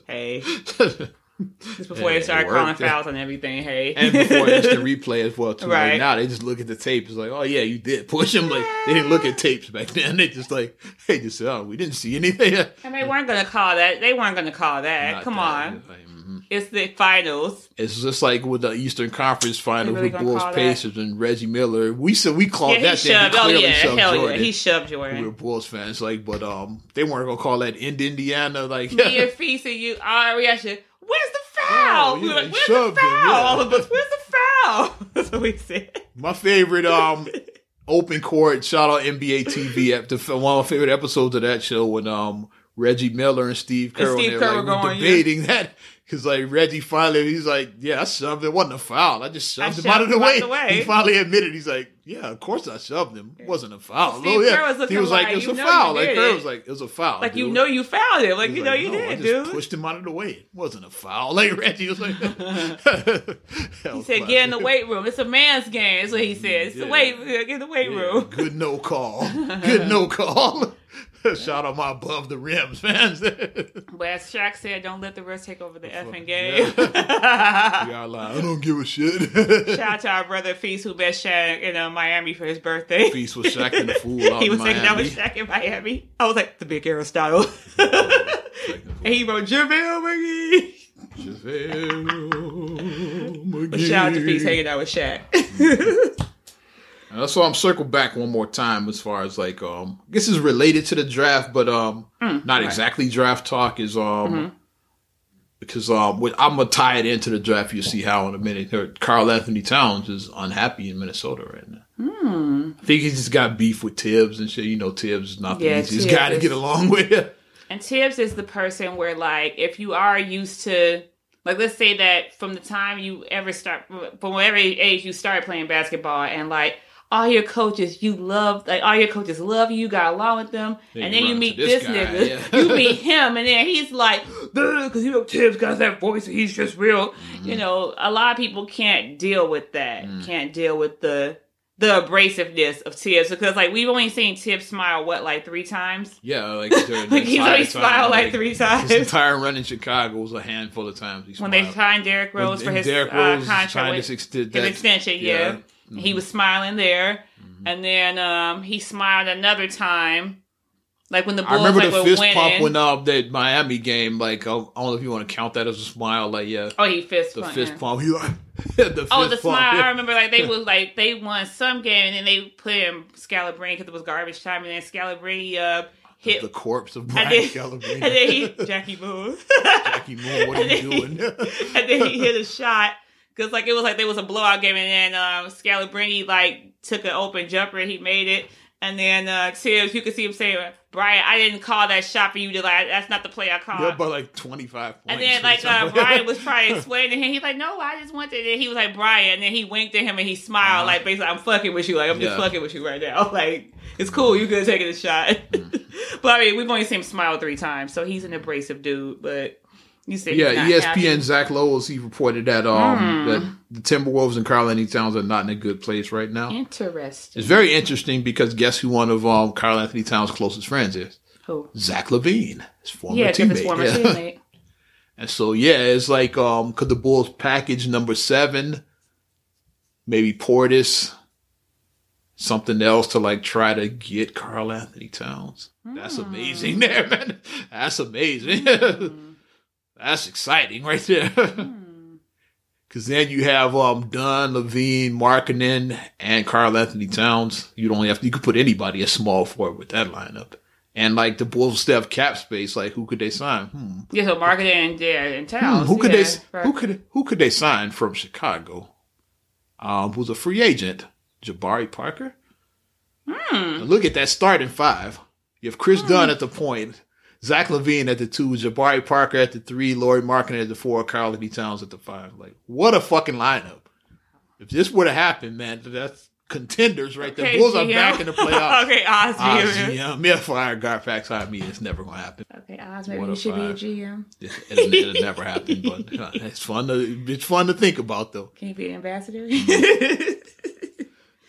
Hey, just before Yeah, they started calling fouls and everything. Hey, and before instant *laughs* replay as well too. Like, Right. now they just look at the tape. It's like, oh yeah, you did push him. Like they didn't look at tapes back then. They just like they just said, oh, we didn't see anything. and they weren't gonna call that. They weren't gonna call that. Not Come that. on, Mhm. it's the finals. It's just like with the Eastern Conference Finals really with Bulls call that? Pacers and Reggie Miller. We said we called Yeah, he that. thing. shoved. Oh clearly yeah, shoved hell Jordan. yeah, he shoved we were Jordan. Bulls fans, like, but um, they weren't gonna call that in Indiana, like, Me and *laughs* Feast and you, our reaction. Where's the foul? Oh, we were like, *laughs* Where's the foul? him, yeah. All of us. Where's the foul? That's what we said. my favorite um *laughs* open court. Shout out NBA TV. After one of my favorite episodes of that show when um Reggie Miller and Steve Kerr, and they Kerr were like, going, debating that. Cause like Reggie finally, he's like, yeah, I shoved it. It wasn't a foul. I just shoved I him out of the way. the way. He finally admitted. He's like, yeah, of course I shoved him. It wasn't a foul. Steve oh yeah, was he was like, like, it's a foul. Like Kerr it. was like, it was a foul. Like you know you fouled him. Like you know like, you no, did, just dude. pushed him out of the way. It wasn't a foul. *laughs* Like Reggie was like, *laughs* *laughs* He said, "Get in the weight room. It's a man's game." That's what he mm, said. It's the weight. Get in the weight Yeah, room. good no call. Good no call. Shout out my above the rims fans. But as Shaq said, don't let the refs take over the effing Yeah. game. Lie. I don't give a shit. Shout out to our brother Feast who met Shaq in Miami for his birthday. Feast was shacking the fool *laughs* out he was hanging out Miami. with Shaq in Miami. I was like the Big Arrow style. and he wrote JaVale McGee. JaVale But shout out to McGee. Feast hanging out with Shaq. *laughs* Uh, so I'm circle back one more time as far as like um this is related to the draft, but um not Mm, right. Mm-hmm. exactly draft talk is um because um with, I'm gonna tie it into the draft. You'll see how in a minute. Karl Anthony Towns is unhappy in Minnesota right now. Hmm. I think he's just got beef with Thibs and shit. You know, Thibs is not the Yeah, easiest Thibs guy to get along *laughs* with. And Thibs is the person where, like, if you are used to, like, let's say that from the time you ever start, from whatever age you start playing basketball, and like all your coaches, you love, like all your coaches love you, you got along with them, Then and then you meet this guy, nigga, yeah. *laughs* you meet him, and then he's like, *gasps* because you know Thibs got that voice, and he's just real. Mm-hmm. You know, a lot of people can't deal with that, Mm. can't deal with the the abrasiveness of Thibs because like we've only seen Thibs smile what like three times. Yeah, like, *laughs* Like he's only smiled like three times. His entire run in Chicago was a handful of times. He when they signed Derrick Rose When- for his Derrick uh, Rose contract, with, to extend his extension, yeah, yeah. Mm-hmm. he was smiling there, and then um, he smiled another time, like when the Bulls, I remember like, the fist winning. pump when uh, that Miami game. Like, I don't know if you want to count that as a smile. Like, yeah, oh, he fist the fist pump. He like *laughs* the Oh, the pump, smile! yeah. I remember, like they *laughs* was like they won some game, and then they put in Scalabrine because it was garbage time, and then Scalabrine uh, hit, the corpse of and then, *laughs* Scalabrine. and then he Jackie Moon. Jackie Moore, what are you doing? and then he hit a shot because like it was like there was a blowout game, and then um, Scalabrine like took an open jumper, and he made it, and then uh, Thibs, you could see him saying, "Brian, I didn't call that shot for you to like. That's not the play I called." yeah, by like twenty five points. and then like uh. Brian was trying to explain to him, he's like, "No, I just wanted." it." And he was like, "Brian," and then he winked at him and he smiled, Uh-huh. like basically, "I'm fucking with you, like I'm just fucking with you right now, *laughs* like." It's cool. You could have taken a shot, Mm. *laughs* but I mean, we've only seen him smile three times, so he's an abrasive dude. But you said yeah, ESPN happy. Zach Lowe's he reported that um Hmm. that the Timberwolves and Karl Anthony Towns are not in a good place right now. Interesting. It's very interesting because guess who one of um Karl Anthony Towns' closest friends is? Who? Zach LaVine, his former Yeah, because his teammate. former Yeah. teammate. *laughs* And so yeah, it's like um could the Bulls package number seven, maybe Portis, something else to like try to get Karl Anthony Towns. That's Hmm. amazing *laughs* there, man. That's amazing. That's exciting right there. Hmm. *laughs* Cause then you have um Dunn, LaVine, Markkanen, and Karl Anthony Towns. You don't have to, you could put anybody a small forward with that lineup. And like the Bulls still have cap space, like who could they sign? Hmm. Yeah, so Markkanen and yeah, in Hmm, town. who could yeah, they right. who could who could they sign from Chicago? Um, who's a free agent? Jabari Parker. Hmm. Look at that starting five. You have Kris Dunn at the point, Zach LaVine at the two, Jabari Parker at the three, Lauri Markkanen at the four, Karl Anthony Towns at the five. Like what a fucking lineup! If this would have happened, man, that's contenders right there. Okay, Bulls are back in the playoffs. *laughs* okay, Oz, Ah, GM. GM, yeah, fire GarPax hire me. It's never gonna happen. Okay, Oz, maybe you should five. be a GM. *laughs* It, it'll, it'll never happen, but uh, it's fun to it's fun to think about though. Can you be an ambassador? *laughs*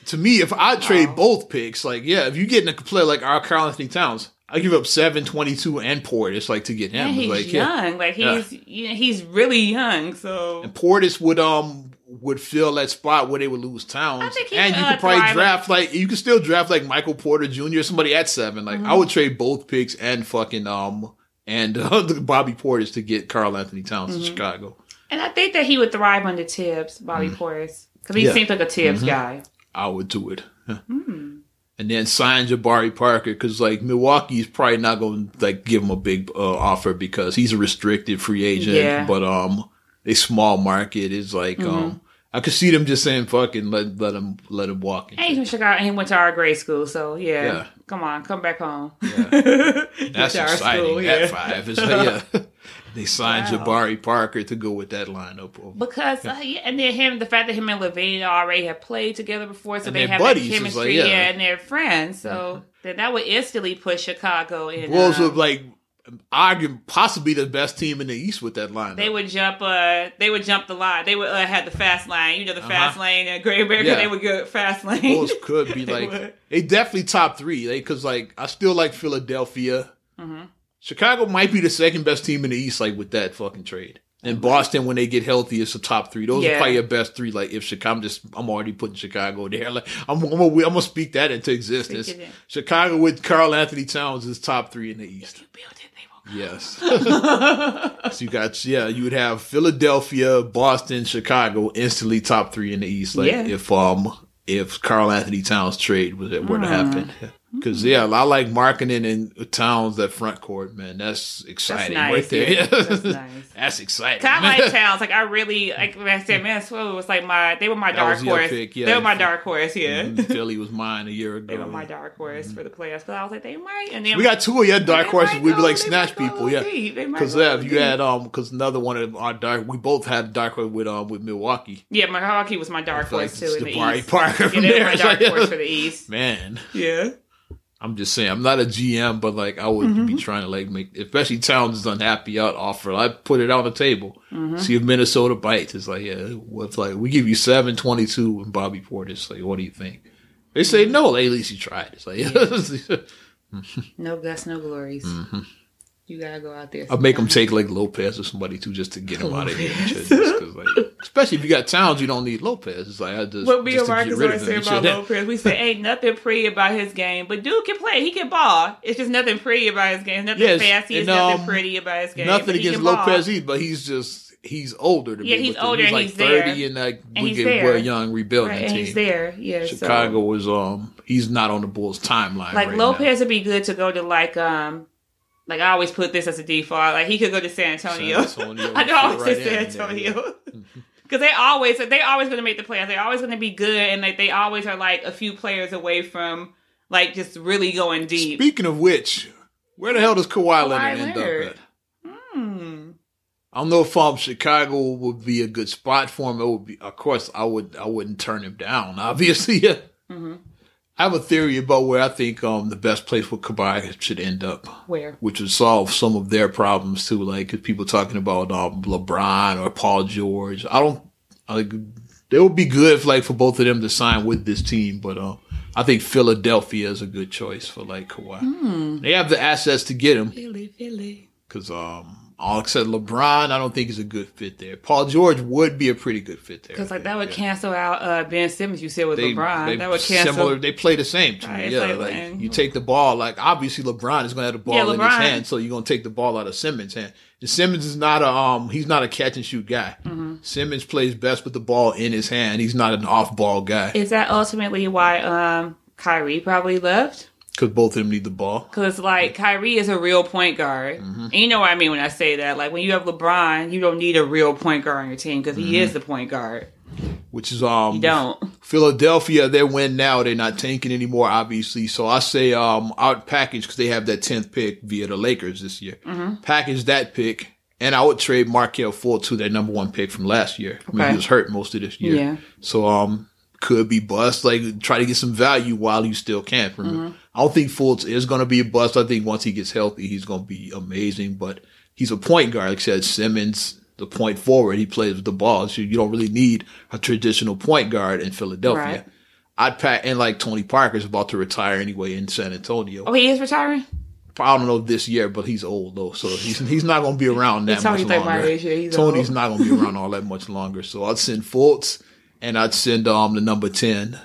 To me, if I trade Wow. both picks, like yeah, if you get in a player like our Karl Anthony Towns, I give up seven, twenty two, and Portis like to get him. yeah, he's like yeah. young. Like he's know, he's really young. So and Portis would um would fill that spot where they would lose Towns, I think he and you could, could uh, probably thrive. draft like you could still draft like Michael Porter Jr. somebody at seven. Like Mm-hmm. I would trade both picks and fucking um and *laughs* uh, Bobby Portis to get Karl Anthony Towns Mm-hmm. to Chicago. and I think that he would thrive under Thibs, Bobby Portis, because he Mm. Yeah. seems like a Thibs Mhm. guy. I would do it. *laughs* Hmm. And then sign Jabari Parker because like Milwaukee's probably not going to like give him a big uh, offer because he's a restricted free agent. Yeah. But um, a small market is like um, I could see them just saying fucking let let him let him walk. and he's from Chicago, he went to our grade school. So yeah, Yeah. come on, come back home. *laughs* That's our exciting. school, At yeah. five, it's like, yeah. *laughs* They signed Wow. Jabari Parker to go with that lineup. Because uh, yeah, and then him, the fact that him and LaVine already have played together before, so And they have buddies, that chemistry, like, yeah. yeah. and they're friends. So then that would instantly put Chicago in. Bulls um, would like argue possibly the best team in the East with that lineup. they would jump. Uh, they would jump the line. They would uh, have the fast lane. You know, the fast Uh-huh. lane and Great America. Yeah. They would go fast lane. Bulls could be *laughs* like would. they definitely top three. They because like I still like Philadelphia. Mm-hmm. Chicago might be the second best team in the East, like with that fucking trade. And Boston, when they get healthy, is the top three. Those are probably your best three. Like if Chicago, I'm just I'm already putting Chicago there. Like I'm I'm gonna, I'm gonna speak that into existence. It. Chicago with Karl Anthony Towns is top three in the East. Build it, they will Yes. *laughs* so you got yeah, you would have Philadelphia, Boston, Chicago instantly top three in the East. Like Yeah. if um if Karl Anthony Towns trade was were to happen. Because yeah, I like Markkanen in Towns that front court man. That's exciting that's nice, right there. yeah. That's *laughs* nice. That's exciting. I like *laughs* Towns. Like I really like when I said Minnesota was like my they were my dark That dark horse. pick, yeah. They were my dark horse. Yeah, Mhm. *laughs* Philly was mine a year ago. they were my dark horse for the playoffs. Because I was like they might. And then We got two of your dark horses. We'd be like snatch people, yeah. deep. They might Because yeah, if you deep. had um, because another one of our dark, we both had dark horse with um with Milwaukee. yeah, Milwaukee was my dark Like horse too in the East. Parker Yeah, they were my dark horse for the East. Man, Yeah, I'm just saying, I'm not a GM, but like I would Mm-hmm. be trying to like make, especially Towns is unhappy out offer. I put it on the table. Mm-hmm. See if Minnesota bites. It's like, yeah, what's like we give you seven twenty two and Bobby Portis. Like, what do you think? They say no. At least you tried. It's like, *laughs* no guts, no glories. Mm-hmm. You gotta go out there. I'll make them take like Lopez or somebody too, just to get him out of here. and shit. Just 'cause, like, especially if you got Towns, you don't need Lopez. It's like I just What me just and Marcus always say about Lopez, we say ain't nothing pretty about his game, but dude can play. He can ball. It's just nothing pretty about his game. Nothing Yes, fancy. It's and, nothing um, pretty about his game. Nothing against. Lopez either, but he's just he's older to Yeah, me. he's with it. older and like he's there. thirty and like And we he's get there. we're a young rebuilding Right, and team. he's there. Yeah, so- Chicago was um he's not on the Bulls timeline. like right Lopez would be good to go to like um like I always put this as a default. Like he could go to San Antonio. San Antonio I know I always fit say right San Antonio. *laughs* *laughs* Because they always they always going to make the playoffs. They're always going to be good, and like they always are like a few players away from like just really going deep. Speaking of which, where the hell does Kawhi, Kawhi Leonard end up at? Hmm. I don't know if um Chicago would be a good spot for him. It would be, of course, I would I wouldn't turn him down. Obviously. *laughs* Mm-hmm. I have a theory about where I think um the best place for Kawhi should end up. Where? which would solve some of their problems too. Like 'cause people talking about um, LeBron or Paul George. I don't. Like, it would be good, if, like for both of them to sign with this team, but uh, I think Philadelphia is a good choice for like Kawhi. They have the assets to get him Philly, Philly. because um, all except LeBron, I don't think is a good fit there. Paul George would be a pretty good fit there. Because like that would Yeah. cancel out uh, Ben Simmons. You said with LeBron, they that would cancel. similar. They play the same to Right, me. Yeah, like- like, you take the ball. Like obviously LeBron is going to have the ball Yeah, in his hand, so you're going to take the ball out of Simmons' hand. And Simmons is not a um. He's not a catch and shoot guy. Mm-hmm. Simmons plays best with the ball in his hand. He's not an off ball guy Is that ultimately why um Kyrie probably left? Because both of them need the ball. Because like Kyrie is a real point guard, Mm-hmm. and you know what I mean when I say that. Like when you have LeBron, you don't need a real point guard on your team because Mm-hmm. he is the point guard. Which is um. You don't. Philadelphia, they win now. They're not tanking anymore, obviously. So I say um out package because they have that tenth pick via the Lakers this year. Mm-hmm. Package that pick, and I would trade Markelle Fultz to their number one pick from last year. I mean, Okay. he was hurt most of this year. Yeah. So um could be bust. Like try to get some value while you still can from Mm-hmm. him. I don't think Fultz is going to be a bust. I think once he gets healthy, he's going to be amazing. But he's a point guard. Like I said, Simmons, the point forward, he plays with the ball. So you don't really need a traditional point guard in Philadelphia. Right. I'd pack and like Tony Parker's about to retire anyway in San Antonio. Oh, he is retiring. I don't know this year, but he's old though, so he's he's not going to be around that much longer. age, Tony's old. not going to be around all that much longer. So I'd send Fultz and I'd send um the number ten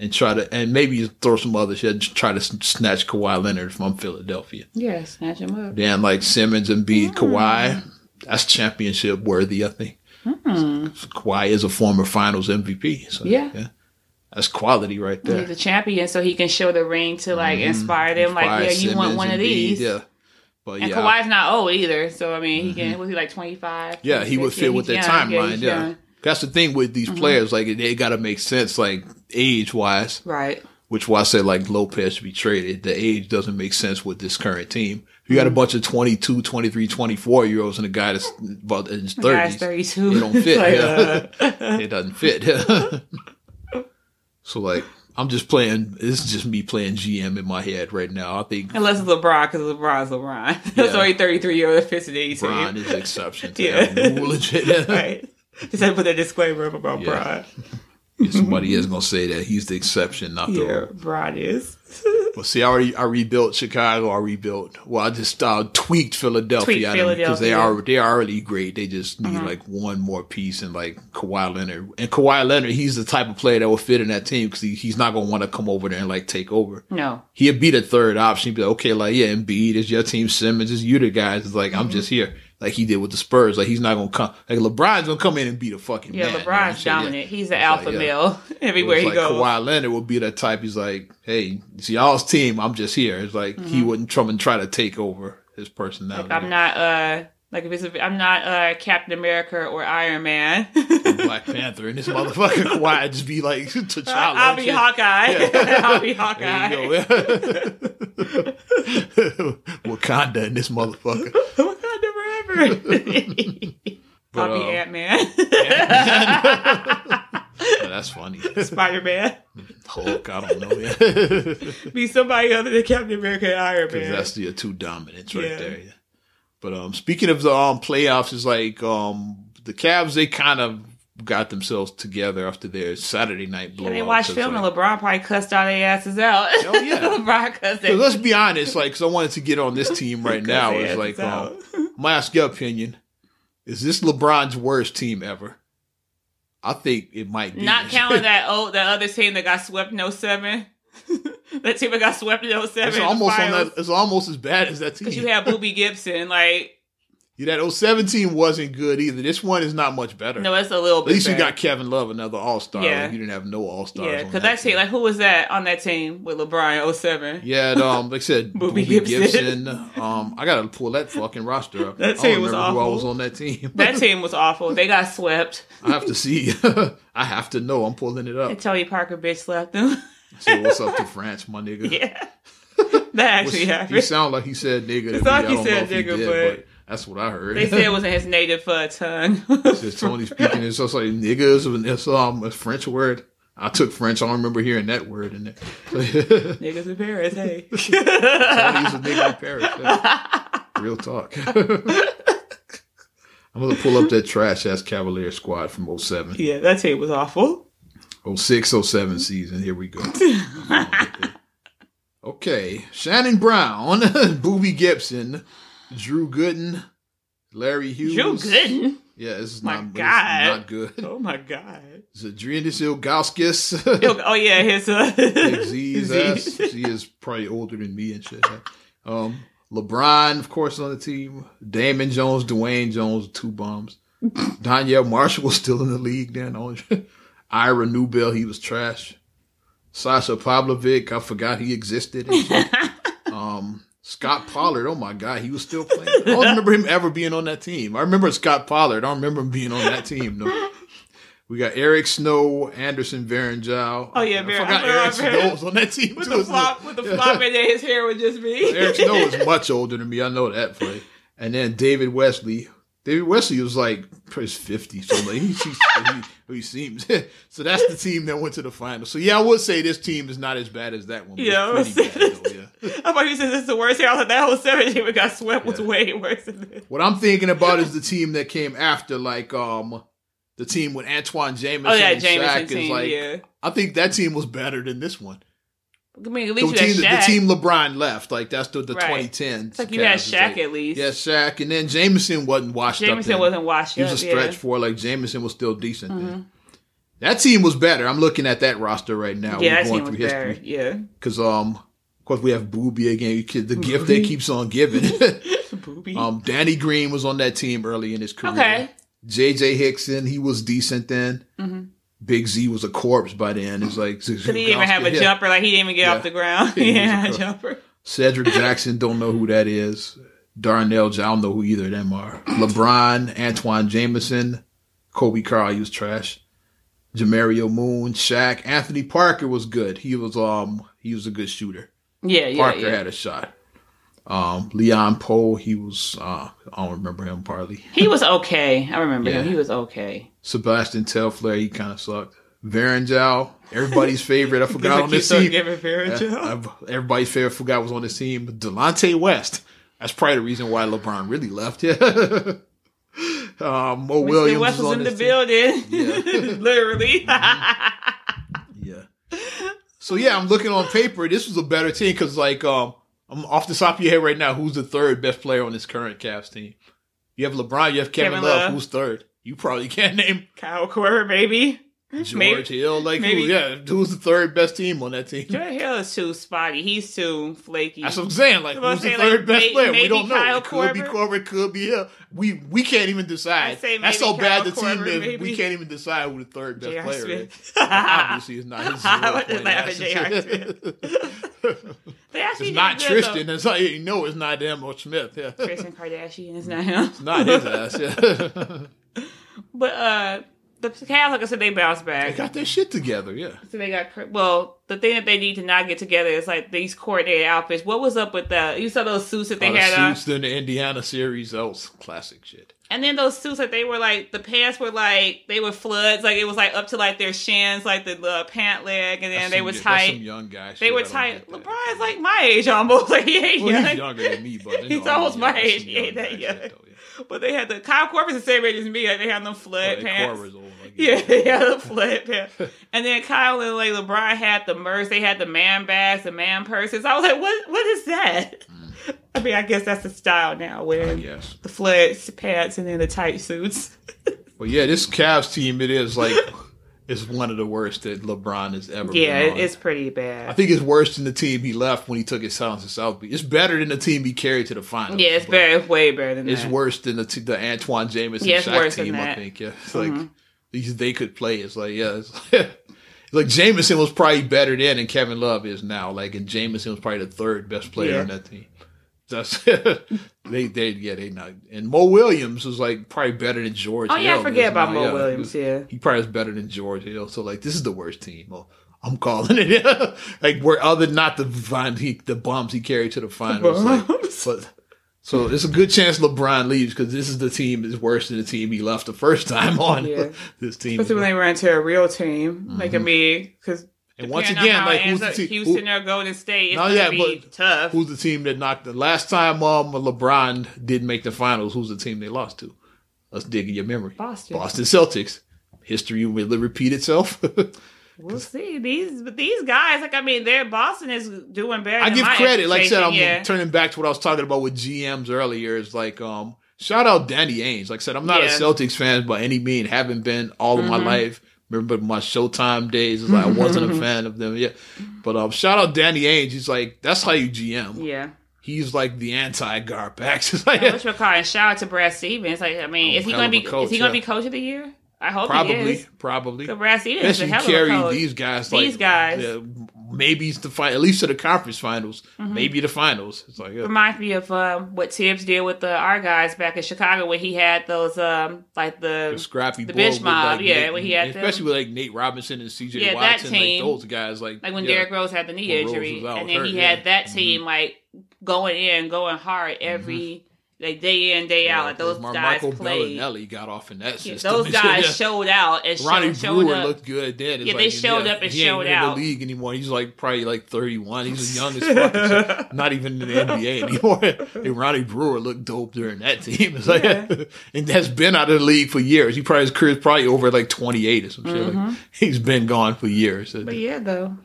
and try to and maybe throw some other shit. Try to snatch Kawhi Leonard from Philadelphia. Yeah, snatch him up. Then like Simmons and B Hmm. Kawhi, that's championship worthy. I think. Kawhi is a former Finals MVP. So Hmm. Yeah. that's quality right there. He's a champion, so he can show the ring to like inspire them. Like, Kawhi, yeah, you want one of these. Yeah. But And yeah, Kawhi's not old either, so I mean, he can. Was he like twenty five? Yeah, he would fit with their timeline, yeah. That's the thing with these players, like they got to make sense, like age wise. Right. Which why I said like Lopez should be traded. The age doesn't make sense with this current team. You got a bunch of 22, 23, 24 year olds and a guy that's about in his The guy's thirties. 32. It don't fit. *laughs* Like, uh, *laughs* it doesn't fit. *laughs* so like, I'm just playing. This is just me playing GM in my head right now. I think unless it's LeBron, because LeBron's LeBron. That's Yeah. only 33 year old fits in the team. Brian is an exception to Yeah. that rule. Legit. right. Just had to put that disclaimer up about Yeah. Brian. *laughs* Somebody is gonna say that he's the exception, not the Yeah, rule. Brian is. *laughs* Well, see, I already I rebuilt Chicago. I rebuilt. Well, I just uh, tweaked Philadelphia Tweaked because they are they are already great. They just need like one more piece and like Kawhi Leonard. And Kawhi Leonard, he's the type of player that will fit in that team because he, he's not gonna want to come over there and like take over. No. He'd be the third option. He'd be like, okay, like yeah, Embiid is your team. Simmons is you the guys. It's like I'm just here, like he did with the Spurs. Like he's not gonna come. Like LeBron's gonna come in and be the fucking Yeah, man, you know LeBron's? Yeah. dominant. He's the alpha like, yeah. male *laughs* everywhere It's he like goes. Kawhi Leonard would be that type. He's like, hey, it's y'all's team. I'm just here. It's like Mm-hmm. he wouldn't try and try to take over his personality. Like I'm not uh like if it's a, I'm not uh Captain America or Iron Man. *laughs* Black Panther and this motherfucker *laughs* Kawhi just be like T'Challa. I'll be shit. Hawkeye. I'll be There Hawkeye. you go. Wakanda and this motherfucker. Forever. But, I'll be um, Ant Man. Yeah, that's funny. Spider Man. Hulk, I don't know. *laughs* Be somebody other than Captain America and Iron Man. that's the two dominants right Yeah. there. Yeah. But um, speaking of the um playoffs, is like um the Cavs they kind of got themselves together after their Saturday night Yeah, they watched film like- and LeBron probably cussed all their asses out. Oh, yeah. *laughs* LeBron cussed their let's be honest, like, cause I wanted to get on this team *laughs* right now. Is like, um, *laughs* I'm gonna ask your opinion. Is this LeBron's worst team ever? I think it might be. Not counting that old that other team that got swept no 07. that team that got swept in 07. It's almost on that. It's almost as bad as that team. Because you have Boobie Gibson. Like, yeah, that 017 wasn't good either. This one is not much better. no, it's a little bit. At least you got Kevin Love, another All Star. Yeah. you didn't have no All Stars. Yeah, because that team, like, who was that on that team with LeBron in 07? Yeah, and, um, like I said, *laughs* Boobie Gibson. Gibson. Um, I gotta pull that fucking roster up. *laughs* That I don't team was who I was on that team. That *laughs* team was awful. They got swept. I have to see. I have to know. I'm pulling it up. And Tony Parker bitch slapped them. So what's up to France, my nigga? yeah. That Which actually he happened. sound like he said nigga. It's like he said if he nigga, did, but- that's what I heard. They said it wasn't his native uh, tongue. Says Tony speaking. It's just like niggas. It's um a French word. I took French. I don't remember hearing that word in there. *laughs* Niggas in Paris, hey. *laughs* Tony's a nigga in Paris. Real talk. *laughs* I'm gonna pull up that trash ass Cavalier squad from 07. yeah, that team was awful. 06, 07 season. Here we go. okay. Shannon Brown, Boobie Gibson, Drew Gooden, Larry Hughes. Joe Gooden. Yeah, this is My not, God. not good. Oh my god. *laughs* Zydrunas Ilgauskas. Oh yeah, his uh, Z's ass. She is probably older than me and shit. Um, LeBron, of course, on the team. Damon Jones, Dwayne Jones, two bombs. *laughs* Donyell Marshall was still in the league then. *laughs* Ira Newble, he was trash. Sasha Pavlovic, I forgot he existed. um, Scott Pollard, oh my god, he was still playing. I don't remember him ever being on that team. I remember Scott Pollard. I don't remember him being on that team. No. We got Eric Snow, Anderson Varejao. Oh, yeah, I forgot I Eric Snow was on that team with too. the flop with the flop in there, his hair would just be. Eric Snow is much older than me. I know that play. And then David Wesley. David Wesley was like his 50, so like he, he, he, he seems. *laughs* so that's the team that went to the final. So yeah, I would say this team is not as bad as that one. Yeah, pretty bad though, yeah. *laughs* I thought you said this is the worst hair. I was like, that whole seven team that got swept was way worse than this. What I'm thinking about is the team that came after, like um the team with Antawn Jamison. Oh yeah, and Jamison Shaq is team. like, yeah, I think that team was better than this one. I mean at The least team, the had Shaq. team LeBron left, like that's the, the Right. 2010s. it's like you had Cavs. It's Shaq like- at least. Yeah, Shaq, and then Jamison wasn't washed up. Jamison wasn't washed He up. was a yeah. stretch for like Jamison was still decent. Mm-hmm. Then. That team was better. I'm looking at that roster right now. Yeah, We're team was better. Yeah, because um, of course we have Boobie again. The gift that keeps on giving. *laughs* Boobie. um, Danny Green was on that team early in his career. okay, JJ Hickson, he was decent then. Mm-hmm. Big Z was a corpse by then. It's like he didn't even have a Yeah. jumper. Like he didn't even get Yeah. off the ground. Yeah, He he didn't *laughs* was a have a crook. jumper. Cedric Jackson, don't know who that is. Darnell, I don't know who either of them are. LeBron, Antawn Jamison, Coby Karl, he was trash. Jamario Moon, Shaq, Anthony Parker was good. He was um he was a good shooter. Yeah, yeah, Parker yeah. had a shot. Um, Leon Powe, he was uh, I don't remember him partly. He was okay. I remember him. He was okay. Sebastian Telfair, he kind of sucked. Varejao, everybody's favorite. I *laughs* forgot on this Keep on team. giving Farrah Joe. Uh, everybody's favorite forgot was on this team. Delonte West. That's probably the reason why LeBron really left. Yeah. *laughs* um, Mo Mr. Williams West was was on in the team. building. *laughs* Yeah. Literally. Yeah. So yeah, I'm looking on paper. This was a better team because, like, um, I'm off the top of your head right now. Who's the third best player on this current Cavs team? You have LeBron. You have Kevin, Kevin Love. Love. Who's third? You probably *laughs* can't name Kyle Korver, maybe. George Maybe- Hill. Like, maybe- who, yeah, who's the third best team on that team? Jordan Hill is too spotty. He's too flaky. That's what I'm saying. Like, That's what I'm who's the third like, best may- player? We don't know. Kyle it could be Korver. Could be Hill. We we can't even decide. I'd That's so bad Kyle the team Korver, is. maybe. We can't even decide who the third best player is. Obviously, it's not *laughs* his I was just at. J.R. *laughs* Actually It's not Tristan. It's not, you know it's not him or Smith. Yeah. Tristan Kardashian is not him. It's not his ass. Yeah. *laughs* But uh, the Cavs, like I said, they bounced back. they got their shit together. Yeah. So they got well. The thing that they need to not get together is like these coordinated outfits. What was up with that? You saw those suits that they the had on, suits in the Indiana series. That was classic shit. and then those suits that they were like the pants were like they were floods, like it was like up to like their shins, like the uh, pant leg, and then they were tight. Some young guy. They shit. were tight. LeBron's like my age almost. *laughs* Like he ain't Well, young. he's younger than me, but *laughs* you He's know, almost my age. He ain't that shit, young. though, yeah. But they had the Kyle Korver's the same age as me. Like they had them oh, flat Like, pants. Korver's old, like, Yeah, *laughs* they had the flat pants. And then Kyle and like LeBron had the merce. They had the man bags, the man purses. I was like, what? What is that? Mm. I mean, I guess that's the style now, wearing Yes. the flood pants and then the tight suits. *laughs* But yeah, this Cavs team, it is like it's one of the worst that LeBron has ever. yeah, been on. it's pretty bad. I think it's worse than the team he left when he took his silence to South Beach. It's better than the team he carried to the finals. Yeah, it's better, it's way better than that. It's that. worse than the t- the Antawn Jamison Yeah, it's Shaq worse than team. I think. Yeah, it's like Mhm. these they could play. It's like yeah, *laughs* it's like Jamison was probably better then than Kevin Love is now. Like and Jamison was probably the third best player Yeah. on that team. That's *laughs* they they yeah they not and Mo Williams was like probably better than George. Oh yeah, I forget about now. Mo Yeah, Williams. Yeah. he probably is better than George Hill. So like, this is the worst team. I'm calling it. *laughs* like, where other than not the vine, he, the bombs he carried to the finals. Like, *laughs* but so it's a good chance LeBron leaves because this is the team is worse than the team he left the first time on. Yeah. this team. Especially when they ran to a real team. Like I mm-hmm. mean, because and once again, like who's the team? Houston who- or Golden State, it's No, gonna yeah, be but tough. who's the team that knocked the last time um LeBron didn't make the finals? Who's the team they lost to? Let's dig in your memory. Boston. Boston Celtics. History will repeat itself. *laughs* We'll see these, but these guys, like I mean, their Boston is doing better. I give credit. Like I said, I'm yeah. turning back to what I was talking about with GMs earlier. Is like, um, shout out Danny Ainge. Like I said, I'm not Yeah. a Celtics fan by any mean. Haven't been all of my Mhm. life. Remember my Showtime days? Is like I wasn't a *laughs* fan of them yet. But um, shout out Danny Ainge. He's like, that's how you GM. Yeah, He's like the anti GarPax. *laughs* It's like, which we're calling. Shout out to Brad Stevens. Like I mean, Oh, is he going to be? coach, is he going to yeah. be coach of the year? I hope he probably, is. probably. 'Cause Brad Stevens is a hell of a carry coach. these guys. These like, guys. yeah, maybe it's the final, at least to the conference finals. Mm-hmm. Maybe the finals. It's like, yeah. Reminds me of um, what Thibs did with the our guys back in Chicago when he had those um like the the scrappy the bitch mob, like, yeah, Nate- when he had them. especially with like Nate Robinson and CJ Yeah, that team. like those guys, like like when yeah. Derrick Rose had the knee injury, and then hurt, he yeah. had that team like going in, going hard every like day in day out. Like those Mar- guys Marco played. Bellinelli got off in that Yeah, system. those *laughs* guys Yeah. showed out and Ronnie showed, showed Brewer up. looked good then. It's Yeah, they like, showed up and he showed even out. in the league anymore. He's like probably like 31. He's the *laughs* youngest fucking so not even in the NBA *laughs* anymore. And Ronnie Brewer looked dope during that team. It's like, Yeah. and has been out of the league for years. He probably his career's probably over like 28 or some shit. Like, he's been gone for years. Mm-hmm. But yeah, though.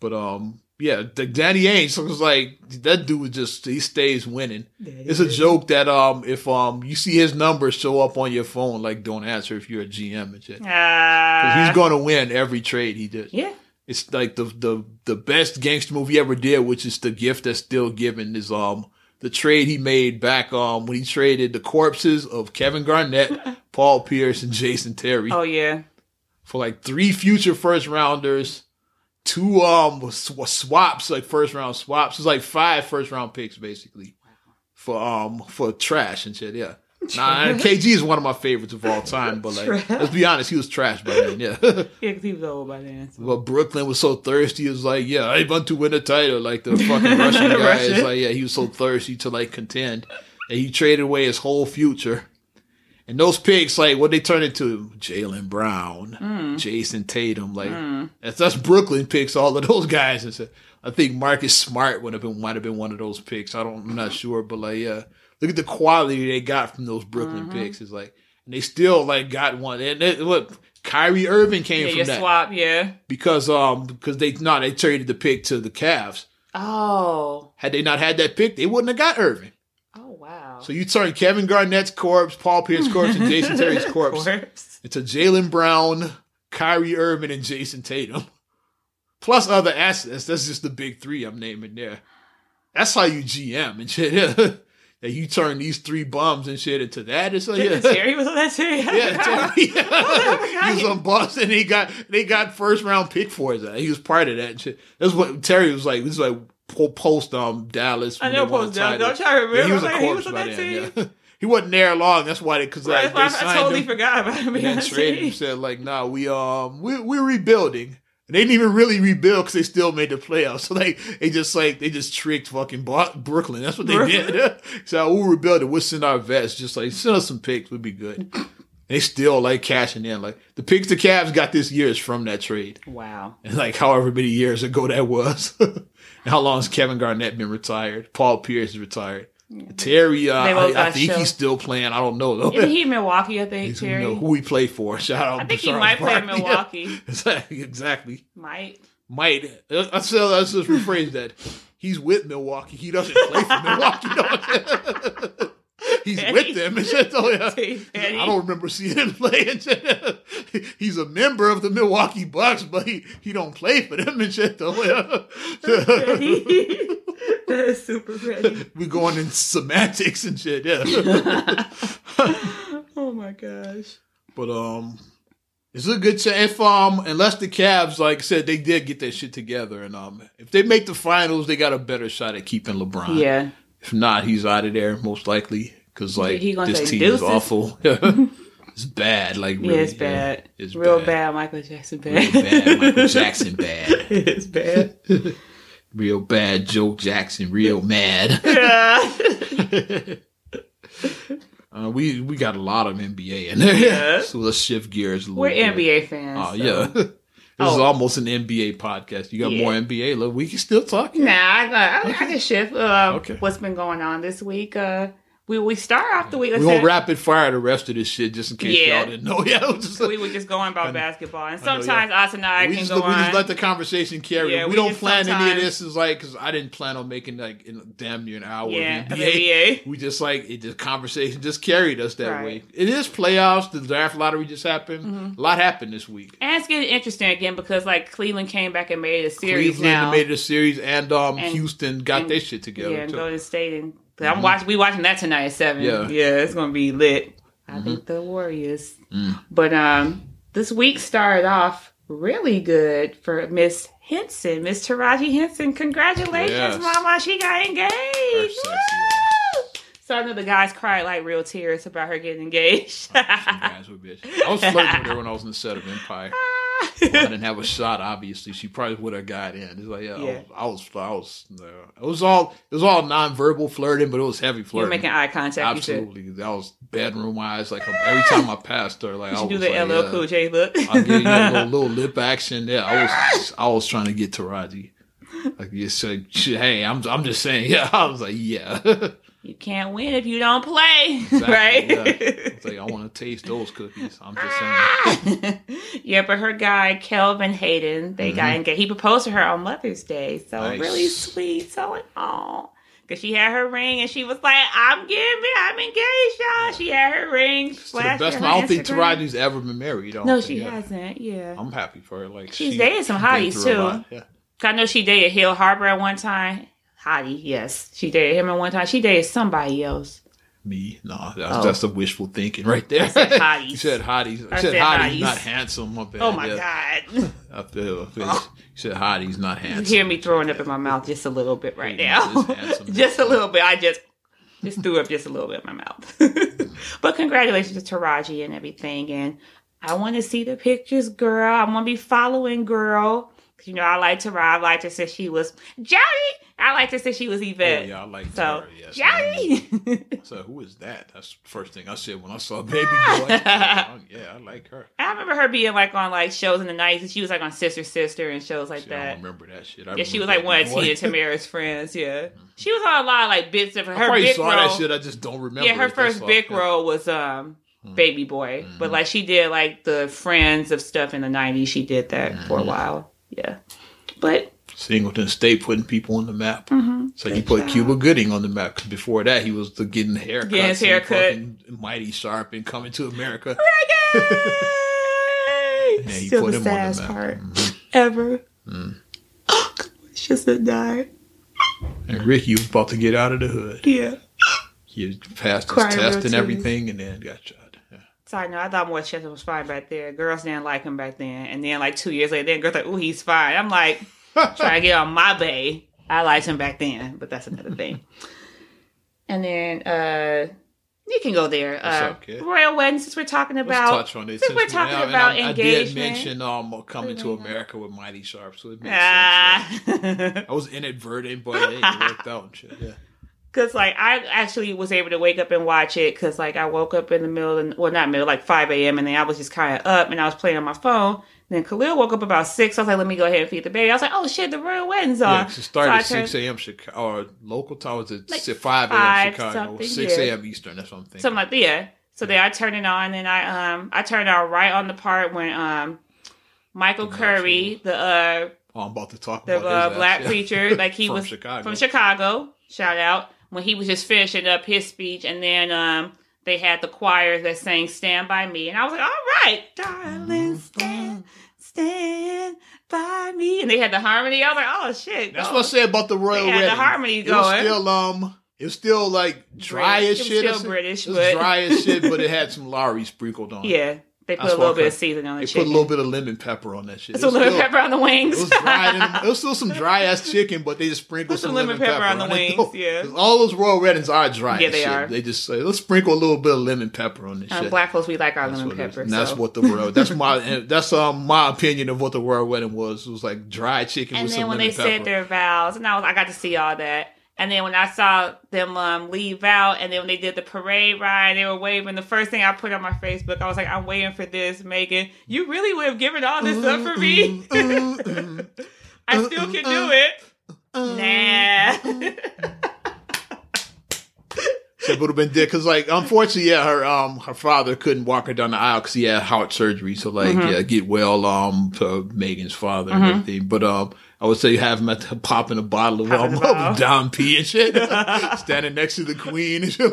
But um, yeah, the Danny Ainge was like that dude just he stays winning. It's a joke that um if um you see his numbers show up on your phone, like don't answer if you're a GM and shit. Uh, he's gonna win every trade he did. yeah. It's like the the the best gangster movie he ever did, which is the gift that's still given is um the trade he made back um when he traded the corpses of Kevin Garnett, *laughs* Paul Pierce, and Jason Terry Oh yeah. for like three future first rounders, two um sw- swaps like first round swaps. It's like five first round picks basically for um for trash and shit. Yeah, *laughs* Nah, KG is one of my favorites of all time, but like, let's be honest, he was trash by then. Yeah. *laughs* Yeah, he was old by then. so. well, Brooklyn was so thirsty. It was like, yeah, I want to win a title. Like the fucking Russian *laughs* guy is like, yeah, he was so thirsty to like contend, and he traded away his whole future. And those picks, like, what they turned into Jaylen Brown, Mm. Jayson Tatum, like that's that's Brooklyn picks. All of those guys. And so I think Marcus Smart would have been might have been one of those picks. I don't, I'm not sure, but like, yeah, look at the quality they got from those Brooklyn Mm-hmm. picks. It's like, and they still like got one. And it, what Kyrie Irving came Yeah, from that swap, yeah. because um because they no they traded the pick to the Cavs. Oh. Had they not had that pick, they wouldn't have got Irving. Wow. So you turn Kevin Garnett's corpse, Paul Pierce's corpse, and Jason *laughs* Terry's corpse Corpse. into Jaylen Brown, Kyrie Irving, and Jayson Tatum. Plus other assets. That's just the big three I'm naming there. That's how you GM and shit. *laughs* that you turn these three bums and shit into that. It's like, yeah. Terry was on that team. *laughs* Yeah, Terry. he was on Boston. He got they got first round pick for that. He was part of that and shit. That's what Terry was like. He was like post um Dallas. I when know post the down. title. Don't try to remember. Yeah, he was a like, he corpse was on by that then. team. Yeah. *laughs* He wasn't there long. That's why they because like, That's they I, totally him. forgot about him And then that traded him. Said like, nah, we um we we're rebuilding. And they didn't even really rebuild because they still made the playoffs. *laughs* So they they just like they just tricked fucking Bo- Brooklyn. That's what they Brooklyn. did. *laughs* so we'll rebuild it. We'll send our vets. Just like send us some picks We'd be good. They still like cashing in. Like the picks the Cavs got this year is from that trade. Wow. And like however many years ago that was. And how long has Kevin Garnett been retired? Paul Pierce is retired. Terry, uh, I, I think show. he's still playing. I don't know though. Isn't he *laughs* in Milwaukee, I think, He's- you Terry? know, who he play for. Shout out. I think he Charles might play in *laughs* Milwaukee. *laughs* exactly. Exactly. Might. Might. Uh, Let's, let's just rephrase that. He's with Milwaukee. He doesn't play for Milwaukee. No. *laughs* He's with them. *laughs* *laughs* and shit, so, yeah. Petty. I don't remember seeing him play. And shit. He's a member of the Milwaukee Bucks, but he, he don't play for them and shit. Though. Petty. that is super petty. we going in semantics and shit. Yeah. Oh my gosh. But um, it's a good chance. If um, unless the Cavs, like I said, they did get their shit together, and um, if they make the finals, they got a better shot at keeping LeBron. Yeah. If not, he's out of there most likely because like this team is awful. *laughs* *laughs* it's bad. Like Yeah, it's bad. It's Real bad. bad. Michael Jackson bad. Real bad. Michael *laughs* Jackson bad. it's bad. Real bad. Joe Jackson. Real mad. Yeah. Uh, we we got a lot of NBA in there. Yeah. so let's shift gears a little We're bit. NBA fans. Oh so- yeah. This is Oh. almost an NBA podcast. You got Yeah. more NBA. Look, we can still talk. Nah, I, got- I, I can shift. Uh, Okay. What's been going on this week? Uh, we we start off the week. We're gonna rapid fire the rest of this shit just in case Yeah. y'all didn't know. *laughs* Yeah, just, we were just going about basketball, and I know, sometimes us and I we can just, go we just on. let the conversation carry. Yeah, we, we don't just plan any of this. Is like because I didn't plan on making like in damn near an hour yeah, NBA. NBA. *laughs* We just like it. The conversation just carried us that Right. way. It is playoffs. The draft lottery just happened. Mm-hmm. A lot happened this week. And it's getting interesting again because like Cleveland came back and made a series Cleveland now. made a series, and um, And- Houston got and- their shit together yeah, and too. Golden State and 'cause I'm mm-hmm. watching. We watching that tonight at seven. Yeah. yeah, it's gonna be lit. Mm-hmm. I think the Warriors. Mm. But um, this week started off really good for Miss Henson, Miss Taraji Henson. Congratulations, Yes. Mama! She got engaged. Her sexy Woo! So I know the guys cried like real tears about her getting engaged. Guys were bitch. I was flirting with her when I was in the set of Empire. *laughs* *laughs* Well, I *laughs* didn't have a shot. Obviously, she probably would have got in. It's like, yeah, Yeah. I was, I was, I was no. it was all, it was all non-verbal flirting, but it was heavy You're flirting. making eye contact. Absolutely, that was bedroom wise. Like every time I passed her, like You I was do the like, LL yeah. Cool J look. I gave you a little, *laughs* little lip action. Yeah, I was, I was trying to get Taraji. Like you said, hey, I'm, I'm just saying. Yeah, I was like, yeah. You can't win if you don't play, *laughs* Exactly, right? yeah. Like I want to taste those cookies. I'm just saying. *laughs* yeah, but her guy Kelvin Hayden, they got engaged. He proposed to her on Mother's Day, so Mm-hmm. Nice. really sweet. So like, oh, because she had her ring and she was like, "I'm getting, I'm engaged, y'all." She had her ring. To the best, I don't think. Taraji's ever been married. No, she yeah. hasn't. Yeah, I'm happy for her. Like She's she- dated some hotties, too. Yeah. I know she dated Hill Harper at one time. Hottie, yes, she dated him at one time. She dated somebody else. Me, no, that's Oh. that's the wishful thinking right there. *laughs* said hotties. you said hotties. I I said, said hotties, hotties. not handsome. My bad. Oh my yeah. god. *laughs* I feel, I feel- You *laughs* said hotties, not handsome. You hear me throwing up in my mouth just a little bit right now. just a little bit. I just just threw up just a little bit in my mouth. But congratulations to Taraji and everything. And I want to see the pictures, girl. I want to be following, girl. You know, I like Taraji. I liked her since she was Jody. I liked her since she was Oh, Yvette. yeah, I like So, her. Yes. Jody. So who is that? That's the first thing I said when I saw Baby Boy. *laughs* yeah, I like her. I remember her being like on like shows in the nineties. She was like on Sister Sister and shows like See, I that. don't remember that shit. I Yeah, she was like one of Tia Tamara's friends. Yeah, she was on a lot of like bits of her. I probably big saw role. that shit. I just don't remember. yeah, her first big role was um Hmm. Baby Boy, but like she did like the Friends of stuff in the nineties. She did that for Hmm. a while. Yeah, but Singleton State putting people on the map. So he Good put job. Cuba Gooding on the map. 'cause before that, he was the getting haircuts. Getting his and haircut. Mighty Sharp and coming to America. *laughs* Reggae! *laughs* Yeah, he Still put the him on the saddest map. part Mhm. ever. Mm. *gasps* It's just a die. And Ricky was about to get out of the hood. Yeah. He passed his Crying test and everything, and then got shot. Side note, I thought Morris Chestnut was fine back there. Girls didn't like him back then. And then like two years later, then girls like, oh, he's fine. I'm like, trying to get on my bay. I liked him back then, but that's another *laughs* thing. And then uh you can go there. What's Uh up, kid? Royal weddings since we're talking Let's about touch on it. since we're talking and about I, I did mention um coming to America with Mighty Sharp, so it makes sense. Ah. yeah. I was inadvertent, but it worked out and shit. Yeah. *laughs* Cause like I actually was able to wake up and watch it. Cause like I woke up in the middle, of, well not middle, like five a.m. and then I was just kind of up and I was playing on my phone. Then Khalil woke up about six. I was like, let me go ahead and feed the baby. I was like, oh shit, the royal wedding's on. Yeah, it started So at six a.m. Chicago or local time was at Like five a.m. Chicago, six yeah. a.m. Eastern. That's what I'm thinking. something like that. Yeah. So then I turned it on and I um I turned it on right on the part when um Michael The Curry, the uh oh, I'm about to talk the about uh, black yeah. preacher, like he *laughs* From was Chicago. from Chicago. Shout out when he was just finishing up his speech, and then um they had the choir that sang "Stand by Me," and I was like, "All right, darling, stand, stand by me," and they had the harmony. I was like, "Oh shit!" That's go. what I said about the royal They had the wedding. harmony It was still um, it was still like dry British. as It was shit. still British, it was but- dry as shit, but it *laughs* had some Lawry sprinkled on. it. Yeah, they put a little bit of seasoning on the They chicken. put a little bit of lemon pepper on that shit. It a little lemon still- pepper on the wings. It was dry. it was still some dry ass *laughs* chicken, but they just sprinkled Put some some, lemon pepper on the it. wings, yeah. 'Cause All those royal weddings are dry. Yeah, they shit. are. They just say let's sprinkle a little bit of lemon pepper on this Uh, shit. black folks, we like our That's lemon it pepper. And that's what the royal. That's my. *laughs* That's um my opinion of what the royal wedding was. It was like dry chicken And with then some when lemon they pepper. said their vows, and I was I got to see all that. And then when I saw them um, leave out, and then when they did the parade ride, they were waving. The first thing I put on my Facebook, I was like, "I'm waiting for this, Meghan. You really would have given all this up for me? *laughs* I still can do it. Nah." *laughs* It would have been dick because, like, unfortunately, yeah, her um her father couldn't walk her down the aisle because he had heart surgery. So, like, Mm-hmm. yeah, get well um to Meghan's father and everything. But um, I would say you have him at the, popping a bottle of Popping um, a. *laughs* Dom P and shit, *laughs* standing next to the queen and shit,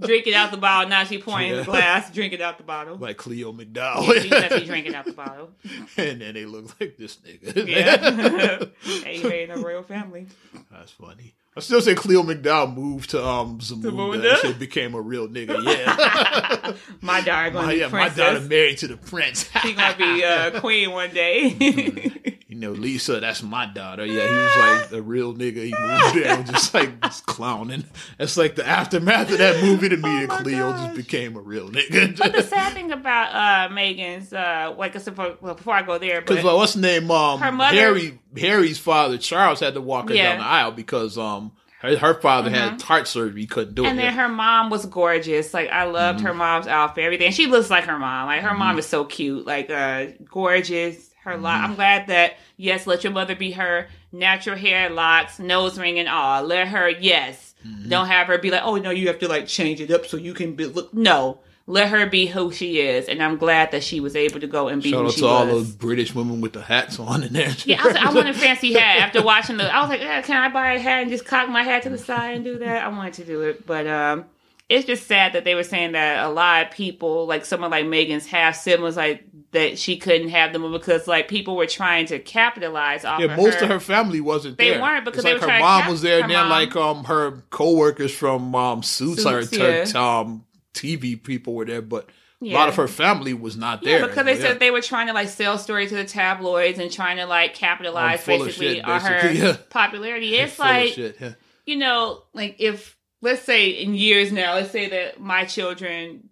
Drink it out the bottle. Now she pouring Yeah. the glass. Drink it out the bottle. like Cleo Yeah, McDowell. she definitely drinking out the bottle. *laughs* and then they look like this nigga. Yeah. hey, you made in a royal family. That's funny. I still say Cleo McDowell moved to um Zamunda shit became a real nigga. Yeah, My daughter gonna my, be yeah, my daughter married to the prince. She gonna be uh, queen one day. You know, Lisa, that's my daughter. Yeah, he was like a real nigga. He moved *laughs* there and just like just clowning. That's like the aftermath of that movie to me. *laughs* Oh and my Cleo gosh. just became a real nigga. But the *laughs* sad thing about uh, Meghan's, uh, like I said, before, before I go there, Because like, what's the name? Um, Her mother- Harry. Harry's father, Charles, had to walk her Yeah. down the aisle because um her, her father had heart surgery. He couldn't do Mm-hmm. and it. then her mom was gorgeous. Like I loved Mm-hmm. her mom's outfit, everything. She looks like her mom. Like her mom is so cute, like uh, gorgeous. Her Mm-hmm. I'm glad that yes, let your mother be her natural hair, locks, nose ring, and all. Let her yes. Mm-hmm. Don't have her be like, oh no, you have to like change it up so you can be look. No, let her be who she is, and I'm glad that she was able to go and be Shout who out she to all was. those British women with the hats on and there. Yeah, I, was like, I want a *laughs* fancy hat. After watching the, I was like, yeah, can I buy a hat and just cock my hat to the side and do that? I wanted to do it, but um, it's just sad that they were saying that a lot of people, like someone like Meghan's half siblings, like that she couldn't have them because like people were trying to capitalize off. Yeah, of most her. of her family wasn't They there. They weren't because like were her trying to mom cap- was there, and then mom- like um her coworkers from um Suits, or Suits, her yeah. um TV people were there, but a lot of her family was not Yeah, there. because they Yeah. said they were trying to like sell stories to the tabloids and trying to like capitalize basically shit, on her basically, *laughs* yeah. popularity. It's like yeah. you know, like if let's say in years now, let's say that my children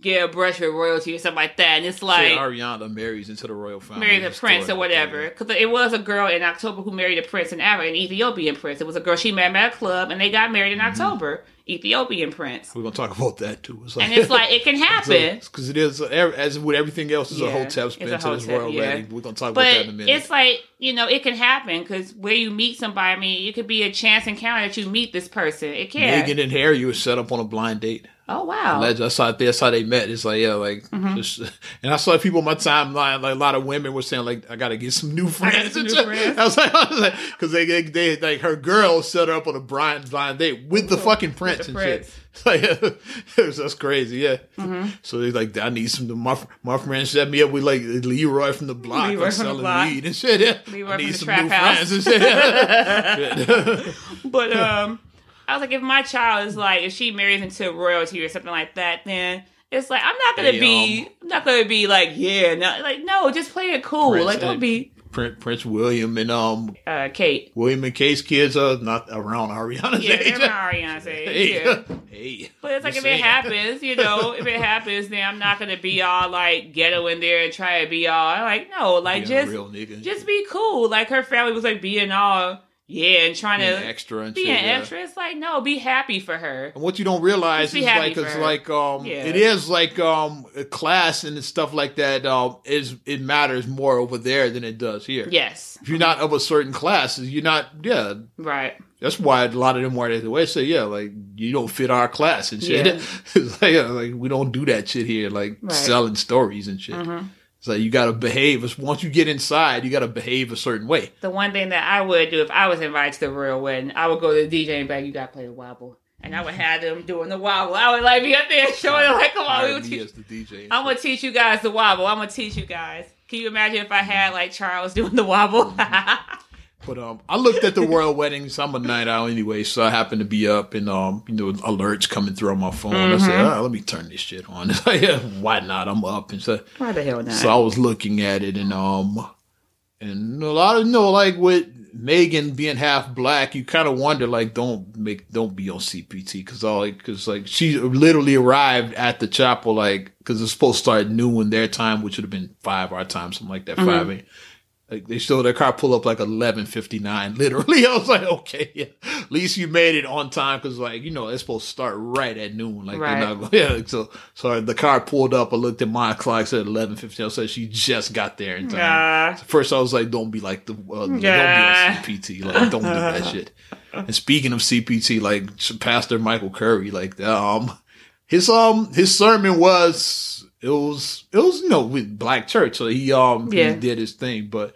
get a brush with royalty or something like that, and it's like Say Ariana marries into the royal family. marry the It's prince or whatever. Because it was a girl in October who married a prince in Africa, an Ethiopian prince. It was a girl she met at a club, and they got married in Mm-hmm. October. Ethiopian prince. We're gonna talk about that too. It's like, And it's like it can *laughs* happen. because it is as with everything else, is a Yeah, hotel it's spin a to this world. yeah. wedding. We're gonna talk about that in a minute. it's like you know, it can happen because where you meet somebody, I mean, it could be a chance encounter that you meet this person. It can. Meghan and Harry were set up on a blind date. oh wow. Alleged. That's how that's how they met. It's like yeah, like, Mm-hmm. just, *laughs* and I saw people on my timeline. Like a lot of women were saying like, I gotta get some new friends. some new *laughs* friends. I was like, I was like, because they, they they like her girl set her up on a blind blind date with the fucking prince the and shit. *laughs* Like, *laughs* it was that's crazy. Yeah. Mm-hmm. So they like, I need some. My my friend set me up with like Leroy from the block, Leroy like from the selling block. weed and shit. Yeah. Leroy I from need the some trap new house. friends and shit. Yeah. *laughs* But um, I was like, if my child is like, if she marries into royalty or something like that, then it's like I'm not gonna Hey, be, um, I'm not gonna be like, yeah, no, like no, just play it cool. Prince like don't be Prince, Prince William and um uh, Kate. William and Kate's kids are not around Ariana's Yeah, age. they're Ariana's *laughs* age. Hey, Yeah. hey. But it's like if it happens, you know, if it *laughs* happens, then I'm not gonna be all like ghetto in there and try to be all like no, like a just just be cool. Like her family was like being all yeah and trying Being to extra and be shit. an yeah. extra. It's like no, be happy for her. And what you don't realize is like it's her. like um Yeah. it is like um a class and stuff like that um is it matters more over there than it does here. Yes, If you're not of a certain class, you're not yeah. right. That's why a lot of them were the way say yeah like you don't fit our class and shit. Yeah. *laughs* like, like we don't do that shit here like Right. selling stories and shit. Mhm. Like you gotta behave. Once you get inside, you gotta behave a certain way. The one thing that I would do if I was invited to the royal wedding, I would go to the DJ and be like, "You gotta play the wobble," and I would have them doing the wobble. I would like be up there showing them like, "Come on, we will teach the DJ. I'm gonna teach you guys the wobble. I'm gonna teach you guys. Can you imagine if I had like Charles doing the wobble? *laughs* But um, I looked at the royal weddings. I'm a night owl anyway, so I happened to be up and um, you know, alerts coming through on my phone. I said, Mm-hmm. oh, let me turn this shit on. *laughs* Yeah, why not? I'm up, and so Why the hell not? so I was looking at it, and um, and a lot of you know, like with Meghan being half black, you kind of wonder, like, don't make, don't be on CPT because all, because like she literally arrived at the chapel, like, because it's supposed to start noon their time, which would have been five our time, something like that, five. Like they showed their car pull up like eleven fifty nine. Literally, *laughs* I was like, okay, yeah. At least you made it on time because, like, you know, it's supposed to start right at noon. Like, Right. they're not. *laughs* Yeah. So, so the car pulled up. I looked at my clock. Said eleven fifteen. I said she just got there in time. Yeah. First, I was like, don't be like the uh, Yeah. don't be CPT. Like, don't do that *laughs* shit. And speaking of CPT, like Pastor Michael Curry, like um, his um his sermon was it was it was you know with black church, so he um Yeah. he did his thing, but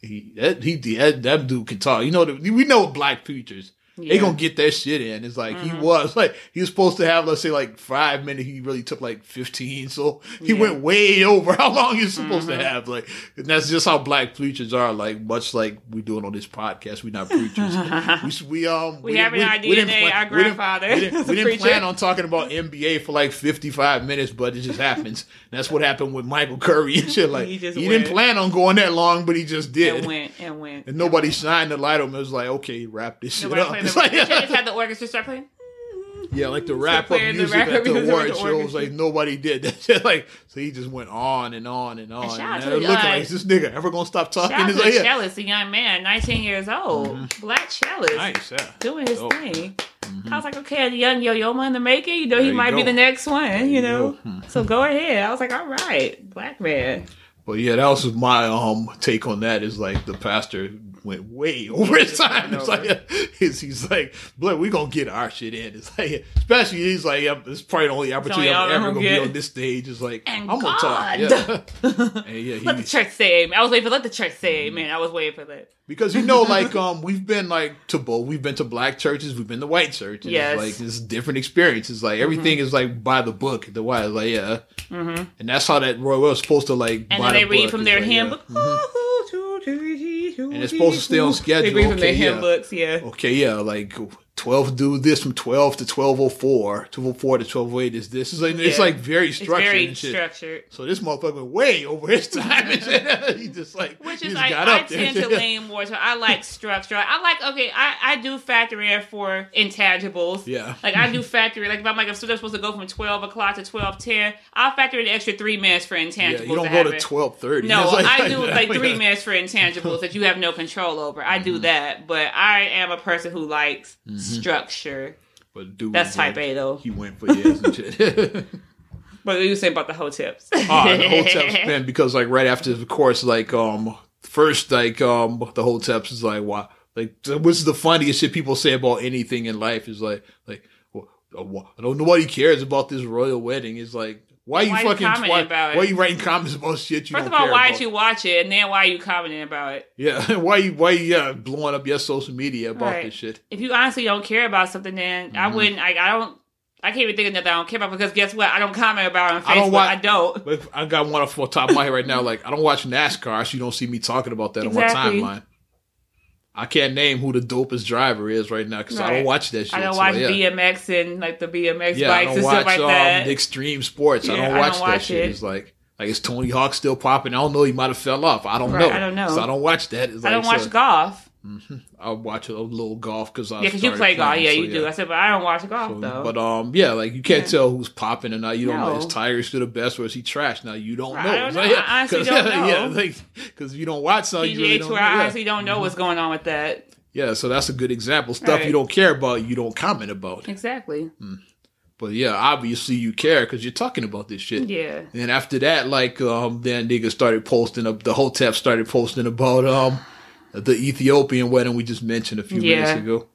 he that he that, that dude can talk. You know the, we know black preachers. They Yeah. Mm-hmm. gonna get that shit in. It's like he was like he was supposed to have let's say like five minutes. He really took like fifteen, so he Yeah. went way over *laughs* how long he's supposed Mm-hmm. to have. Like and that's just how black preachers are. Like much like we doing on this podcast. We're not preachers. *laughs* we, we um We have an idea didn't today, our we didn't- We didn't, we didn't plan on talking about NBA for like fifty five minutes, but it just happens. that's what happened with Michael Curry and shit. Like *laughs* He he, didn't plan on going that long, but he just did. and went and went. And nobody shined the light on him. It was like, okay, wrap this shit up. The, like, they should just had the orchestra start playing. yeah, like the wrap up playing the music at the award with the show was orchestra. like nobody did that *laughs* shit. Like so, he just went on and on and on. shout And out to, looked like, is this nigga ever gonna stop talking? Shout out like, yeah. a young man, 19 years old, mm-hmm. black cellist, Nice, yeah. doing his Dope. thing. Mm-hmm. I was like, okay, the young Yo-Yo in the making, you know, There he you might be the next one, you know. go. Hmm. So go ahead. I was like, all right, black man. But yeah, that was my um take on that. Is like the pastor went way *laughs* over his time. It's like *laughs* he's, he's like, "Blood, we gonna get our shit in." It's like, especially he's like, yeah, it's probably the only opportunity I'm ever gonna gonna be on this stage. Is like, And I'm gonna talk. God. *laughs* Yeah, yeah, Let the he, church say amen. I was waiting for let the church say Mm-hmm. amen. I was waiting for that. Because you know, like um, we've been like to both. We've been to black churches. We've been to white churches. Yes. like it's different experiences. Like everything is like by the book. The white, like yeah, and that's how that Roy was supposed to like. And then they the read book. from their like, hymn yeah. Mhm. *laughs* And it's supposed to stay on schedule. They read from their Okay, hymn yeah. books, yeah. Okay, yeah, like twelve do this from twelve to twelve oh four, twelve oh four to twelve oh eight is this. It's like it's Yeah. like very It's structured very structured. So this motherfucker went way over his *laughs* time. *laughs* he just like Which is like got I tend to *laughs* lean more to I like structure. I like okay, I, I do factor in for intangibles. Yeah. Like I do factor in like if I'm like if they're supposed to go from twelve o'clock to twelve ten, I'll factor in an extra three minutes for intangibles. Yeah, you don't go to happen. twelve thirty. No, I do like three minutes for intangibles that you have no control over. I Mm-hmm. do that, but I am a person who likes structure. But dude, That's type A though. He went for years and shit. But *laughs* what you saying about the whole tips? Ah, the hotel *laughs* spin because like right after the course like um first like um the hotel is like wow like what's the funniest shit people say about anything in life is like like well, wha- I don't nobody cares about this royal wedding. It's like why you Why you fucking commenting why, about it? why you writing comments about shit you First don't of all, care why about? did you watch it, and then why you commenting about it? yeah *laughs* why you why you yeah blowing up your social media about Right. this shit If you honestly don't care about something, then Mm-hmm. I wouldn't. Like, I don't. I can't even think of nothing I don't care about because guess what? I don't comment about it on Facebook. I don't wa- I don't. But I got one off the top of my head right now. Like I don't watch NASCAR, so you don't see me talking about that Exactly. on my timeline. I can't name who the dopest driver is right now because I don't watch that shit. I don't so, watch yeah. BMX and like the BMX Yeah, bikes and watch stuff like um, that. the extreme sports. I don't I watch don't that watch shit. it. It's like like is Tony Hawk still popping? I don't know. He might have fell off. I don't Right, know. I don't know. So I don't watch that. It's I don't like, watch so golf. I'll watch a little golf because I Yeah, because you play golf. Yeah, so you do. I said, but I don't watch golf So, though. But um, yeah, like you can't Yeah. tell who's popping and not. You don't know No. is Tiger still the best or is he trash? Now you don't I know. don't *laughs* So, know. yeah, I honestly *laughs* 'cause- don't *laughs* yeah, know. like because you don't watch something. you PGA really Tour, don't, I yeah. honestly don't know what's going on with that. yeah, so that's a good example. Stuff Right. you don't care about, you don't comment about. Exactly. But yeah, obviously you care because you're talking about this shit. Yeah. And after that, like um, then niggas started posting up. The Hotep started posting about um the Ethiopian wedding we just mentioned a few Yeah. minutes ago.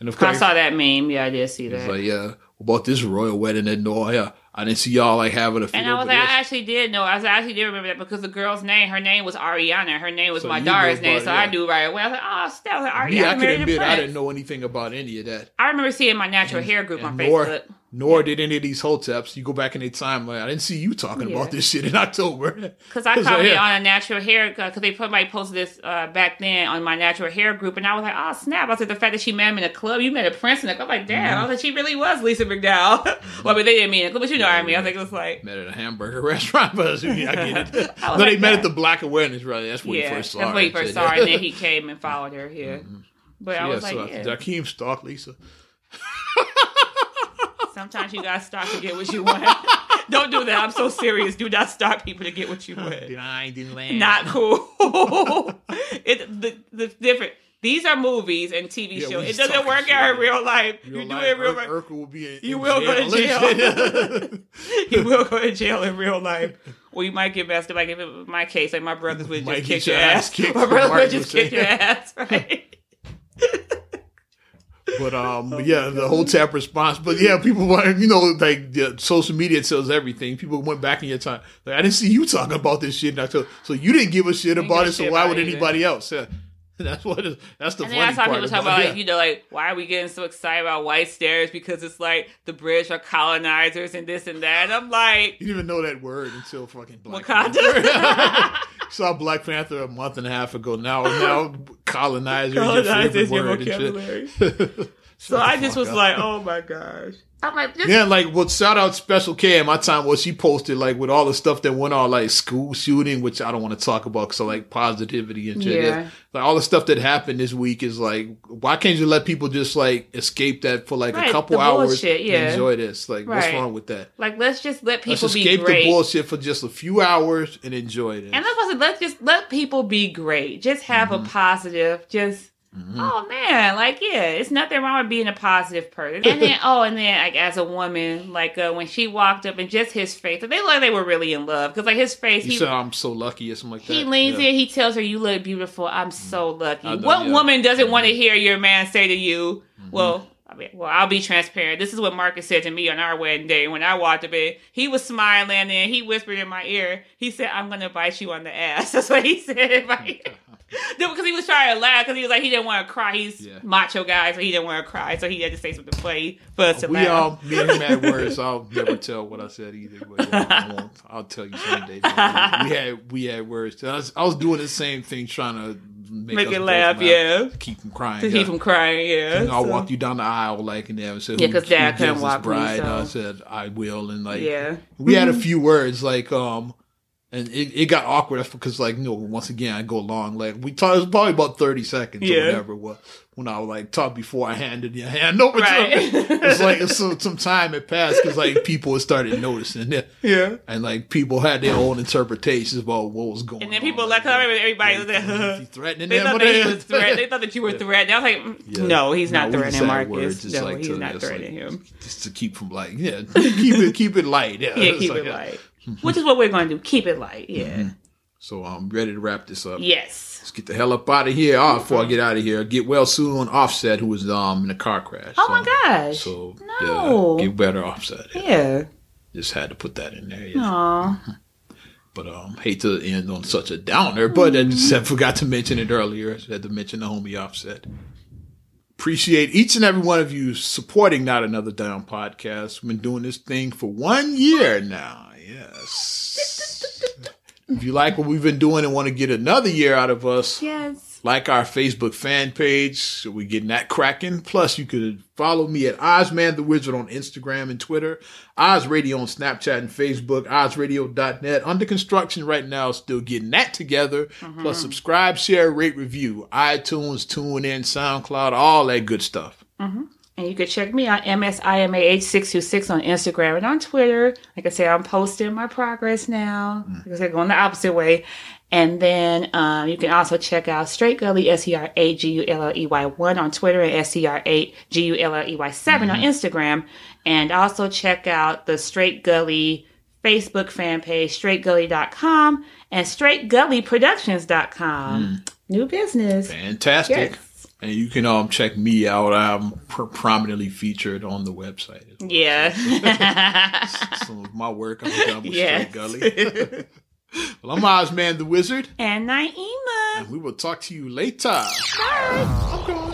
And of course, I saw that meme. Yeah, I did see that. like yeah, about this royal wedding in no, yeah, I didn't see y'all like having a. and I was like, I actually did know. I, was, I actually did remember that because the girl's name, her name was Ariana. Her name was So my daughter's name, about so it, I knew right away. I was like, oh, Stella, Ariana yeah, I can admit I didn't know anything about any of that. I remember seeing my natural hair group on Facebook. Nor did any of these hoteps. You go back in their timeline. I didn't see you talking Yeah. about this shit in October. *laughs* Because I So, commented yeah. on a natural hair, because they put my posted this uh, back then on my natural hair group, and I was like, oh snap! I said the fact that she met him in a club, you met a prince in a club. I'm like, damn! Mm-hmm. I was like, she really was Lisa McDowell. *laughs* well, I mean, they didn't mean it, but you know what I mean. I like, it was like, Met at a hamburger *laughs* restaurant, but I get it. I no, they like met that. at the Black Awareness Rally. That's when yeah, you first saw that's when he first saw her, and then he came and followed her here. But I yeah, was like, so yeah. Jakeem stalked Lisa. Sometimes you gotta stop to get what you want. *laughs* Don't do that. I'm so serious. Do not stop people to get what you want. I didn't land. Not cool. *laughs* it the the different. These are movies and TV Yeah, shows. It doesn't work out in real life. Real you do life, it in real Ur- life. Urkel will be in, You in will go to jail. shit. *laughs* You will go to jail in real life. Well, you might get messed up. Like if it was my case, like my brothers would just get kick your your ass ass. kicked, My brother would just kick your ass, right? But um, yeah, the whole tap response. But yeah, people want you know like the social media tells everything. People went back in your time. Like I didn't see you talking about this shit. And I told, so you didn't give a shit about it. So why would it either. anybody else? Yeah. *laughs* That's what. Is, that's the And funny part. people talk about, yeah. like, you know, like, why are we getting so excited about white stairs? Because it's like the British are colonizers and this and that. And I'm like, You didn't even know that word until fucking Black Wakanda. Panther. *laughs* *laughs* Saw Black Panther a month and a half ago. Now, now colonizers, colonizers your is your favorite word and shit. So I just was up. like, *laughs* oh my gosh. I'm like, this Yeah, like well, shout out Special K at my time was she posted like with all the stuff that went on, like school shooting, which I don't want to talk about, so like positivity and shit. Yeah. Like all the stuff that happened this week is like, why can't you let people just like escape that for like Right, a couple hours bullshit, and yeah. enjoy this? Like, what's wrong with that? like let's just let people Let's be escape great. the bullshit for just a few hours and enjoy it. And that's what I said, let's just let people be great. Just have Mm-hmm. a positive, just oh man, like yeah, it's nothing wrong with being a positive person. And then *laughs* oh, and then like as a woman, like uh, when she walked up and just his face, they like they were really in love because like his face, you he said I'm so lucky or something like that. he leans Yeah. in, he tells her, "You look beautiful. I'm so lucky." Know, what yeah. Mm-hmm. woman doesn't want to hear your man say to you, "Well"? I mean, well, I'll be transparent. This is what Marcus said to me on our wedding day when I walked up in. He was smiling and he whispered in my ear. He said, "I'm gonna bite you on the ass." *laughs* That's what he said in my ear. No, because he was trying to laugh because he was like he didn't want to cry. He's Yeah. macho guy, so he didn't want to cry. So he had to say something funny for us to We laugh. um, me and him had words. I'll never tell what I said either, but yeah, I *laughs* won't. I'll tell you someday. We had we had words. I was, I was doing the same thing, trying to make, Make it laugh, yeah. keep from crying. To yeah. keep from crying, yeah. And I so- walked you down the aisle like and there and said, Yeah, 'cause Dad who couldn't gives this walk me, bride? I said I will, and like Yeah. we had a *laughs* few words like um, and it, it got awkward *laughs* That's because like you know once again I go long like we talked it was probably about thirty seconds Yeah. or whatever was when I was like talk before I handed your hand *laughs* over Right. to him. It's like it's *laughs* some, some time had passed because like people started noticing it. Yeah. And like people had their own interpretations about what was going on. And then people like, like, everybody was like, threatening They them thought that he they- was threat. They thought that you were threatening. I was like, mm, Yeah. no, he's not No, threatening Marcus. just no, like he's to- not it's like- threatening him. just to keep from like yeah keep it keep it light yeah, Yeah, keep like, it light. Which is what we're going to do. Keep it light. Yeah. Mm-hmm. so I'm ready to wrap this up Yes. let's get the hell up out of here oh, before I get out of here get well soon offset who was um in a car crash Oh So- my gosh. so No. yeah get better offset yeah. just had to put that in there yeah. Aw. *laughs* but um hate to end on such a downer but I just I forgot to mention it earlier I had to mention the homie offset appreciate each and every one of you supporting Not Another Down podcast. We've been doing this thing for one year now. Yes. if you like what we've been doing and want to get another year out of us, Yes. like our Facebook fan page. So we getting that cracking. Plus, you could follow me at Ozman the Wizard on Instagram and Twitter, Oz Radio on Snapchat and Facebook, OzRadio.net. Under construction right now, still getting that together. Mm-hmm. Plus, subscribe, share, rate, review, iTunes, TuneIn, SoundCloud, all that good stuff. Mm-hmm. And you can check me out, MSIMAH626 on Instagram and on Twitter. Like I said, I'm posting my progress now. Mm. Like I said, going the opposite way. And then um, you can also check out Straight Gully, S E R A G U L L E Y 1 on Twitter and S E R A G U L L E Y 7 on mm-hmm. Instagram. And also check out the Straight Gully Facebook fan page, straightgully.com and straightgullyproductions.com. Mm. New business. Fantastic. Yes. And you can um check me out. I'm pr- prominently featured on the website. as well. Yeah. *laughs* Some of my work I'm done with Yes. Straight Gully. *laughs* well, I'm Ozman the Wizard. and Naima. And we will talk to you later. Bye. I'm going.